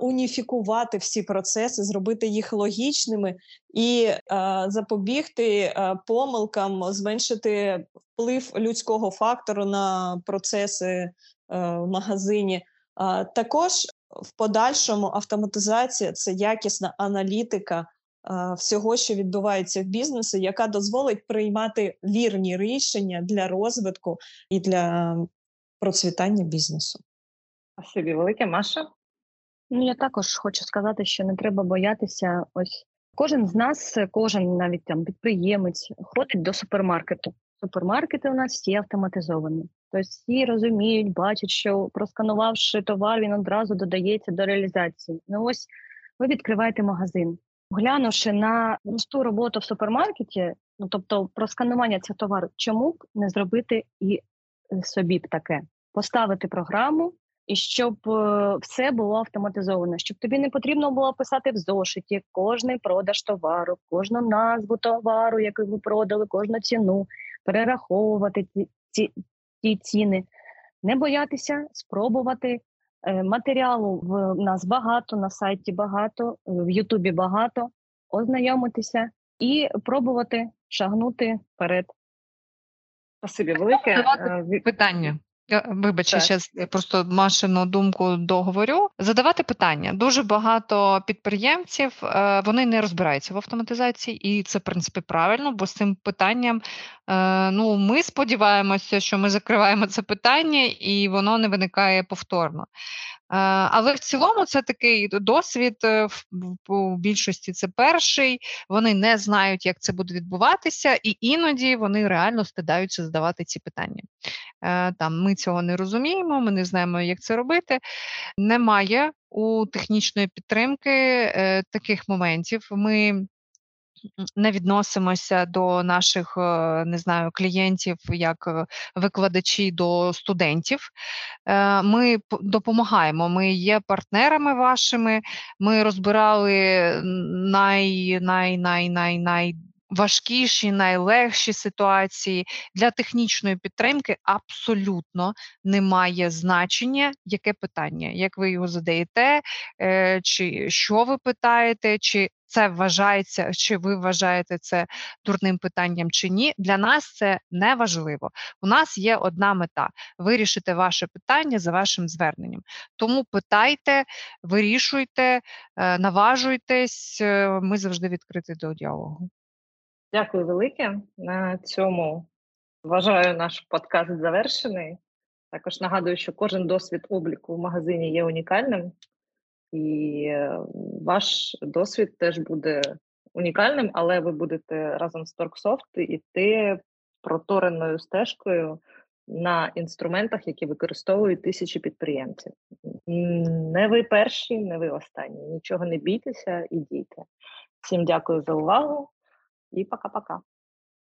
уніфікувати всі процеси, зробити їх логічними і запобігти помилкам, зменшити вплив людського фактору на процеси е, в магазині. Також в подальшому автоматизація це якісна аналітика. Всього, що відбувається в бізнесі, яка дозволить приймати вірні рішення для розвитку і для процвітання бізнесу. Спасибі велике, Маша. Ну, я також хочу сказати, що не треба боятися. Ось кожен з нас, кожен навіть там підприємець, ходить до супермаркету. супермаркети у нас всі автоматизовані. Тобто всі розуміють, бачать, що просканувавши товар, він одразу додається до реалізації. Ну ось ви відкриваєте магазин. Глянувши на просту роботу в супермаркеті, ну тобто просканування цього товару, чому б не зробити і е, собі б таке? Поставити програму, і щоб е, все було автоматизовано, щоб тобі не потрібно було писати в зошиті кожний продаж товару, кожну назву товару, який ви продали, кожну ціну, перераховувати ці, ці, ці ціни, не боятися спробувати. Е, Матеріалу в нас багато, на сайті багато, в Ютубі багато, ознайомитися і пробувати шагнути вперед. Спасибі велике. Е, Питання. Я, Вибач, я Так. просто Машину думку договорю. Задавати питання. Дуже багато підприємців е, вони не розбираються в автоматизації, і це в принципі правильно, бо з цим питанням е, ну ми сподіваємося, що ми закриваємо це питання і воно не виникає повторно. Е, Але в цілому це такий досвід е, в більшості це перший. Вони не знають, як це буде відбуватися, і іноді вони реально стидаються задавати ці питання. Е, Там ми цього не розуміємо, ми не знаємо, як це робити. Немає у технічної підтримки таких моментів. Ми не відносимося до наших, е, не знаю, клієнтів як е, викладачі до студентів. Е, Ми допомагаємо. Ми є партнерами вашими. Ми розбирали най, най, най, най, най важкіші, найлегші ситуації для технічної підтримки абсолютно немає значення, яке питання, як ви його задаєте, чи що ви питаєте, чи це вважається, чи ви вважаєте це дурним питанням чи ні. Для нас це не важливо. У нас є одна мета вирішити ваше питання за вашим зверненням. Тому питайте, вирішуйте, е, наважуйтесь. е, Ми завжди відкриті до діалогу. Дякую велике. На цьому вважаю наш подкаст завершений. Також нагадую, що кожен досвід обліку в магазині є унікальним, і е, ваш досвід теж буде унікальним, але ви будете разом з Торксофт іти протореною стежкою на інструментах, які використовують тисячі підприємців. Не ви перші, не ви останні. Нічого не бійтеся і дійте. Всім дякую за увагу і пока-пока.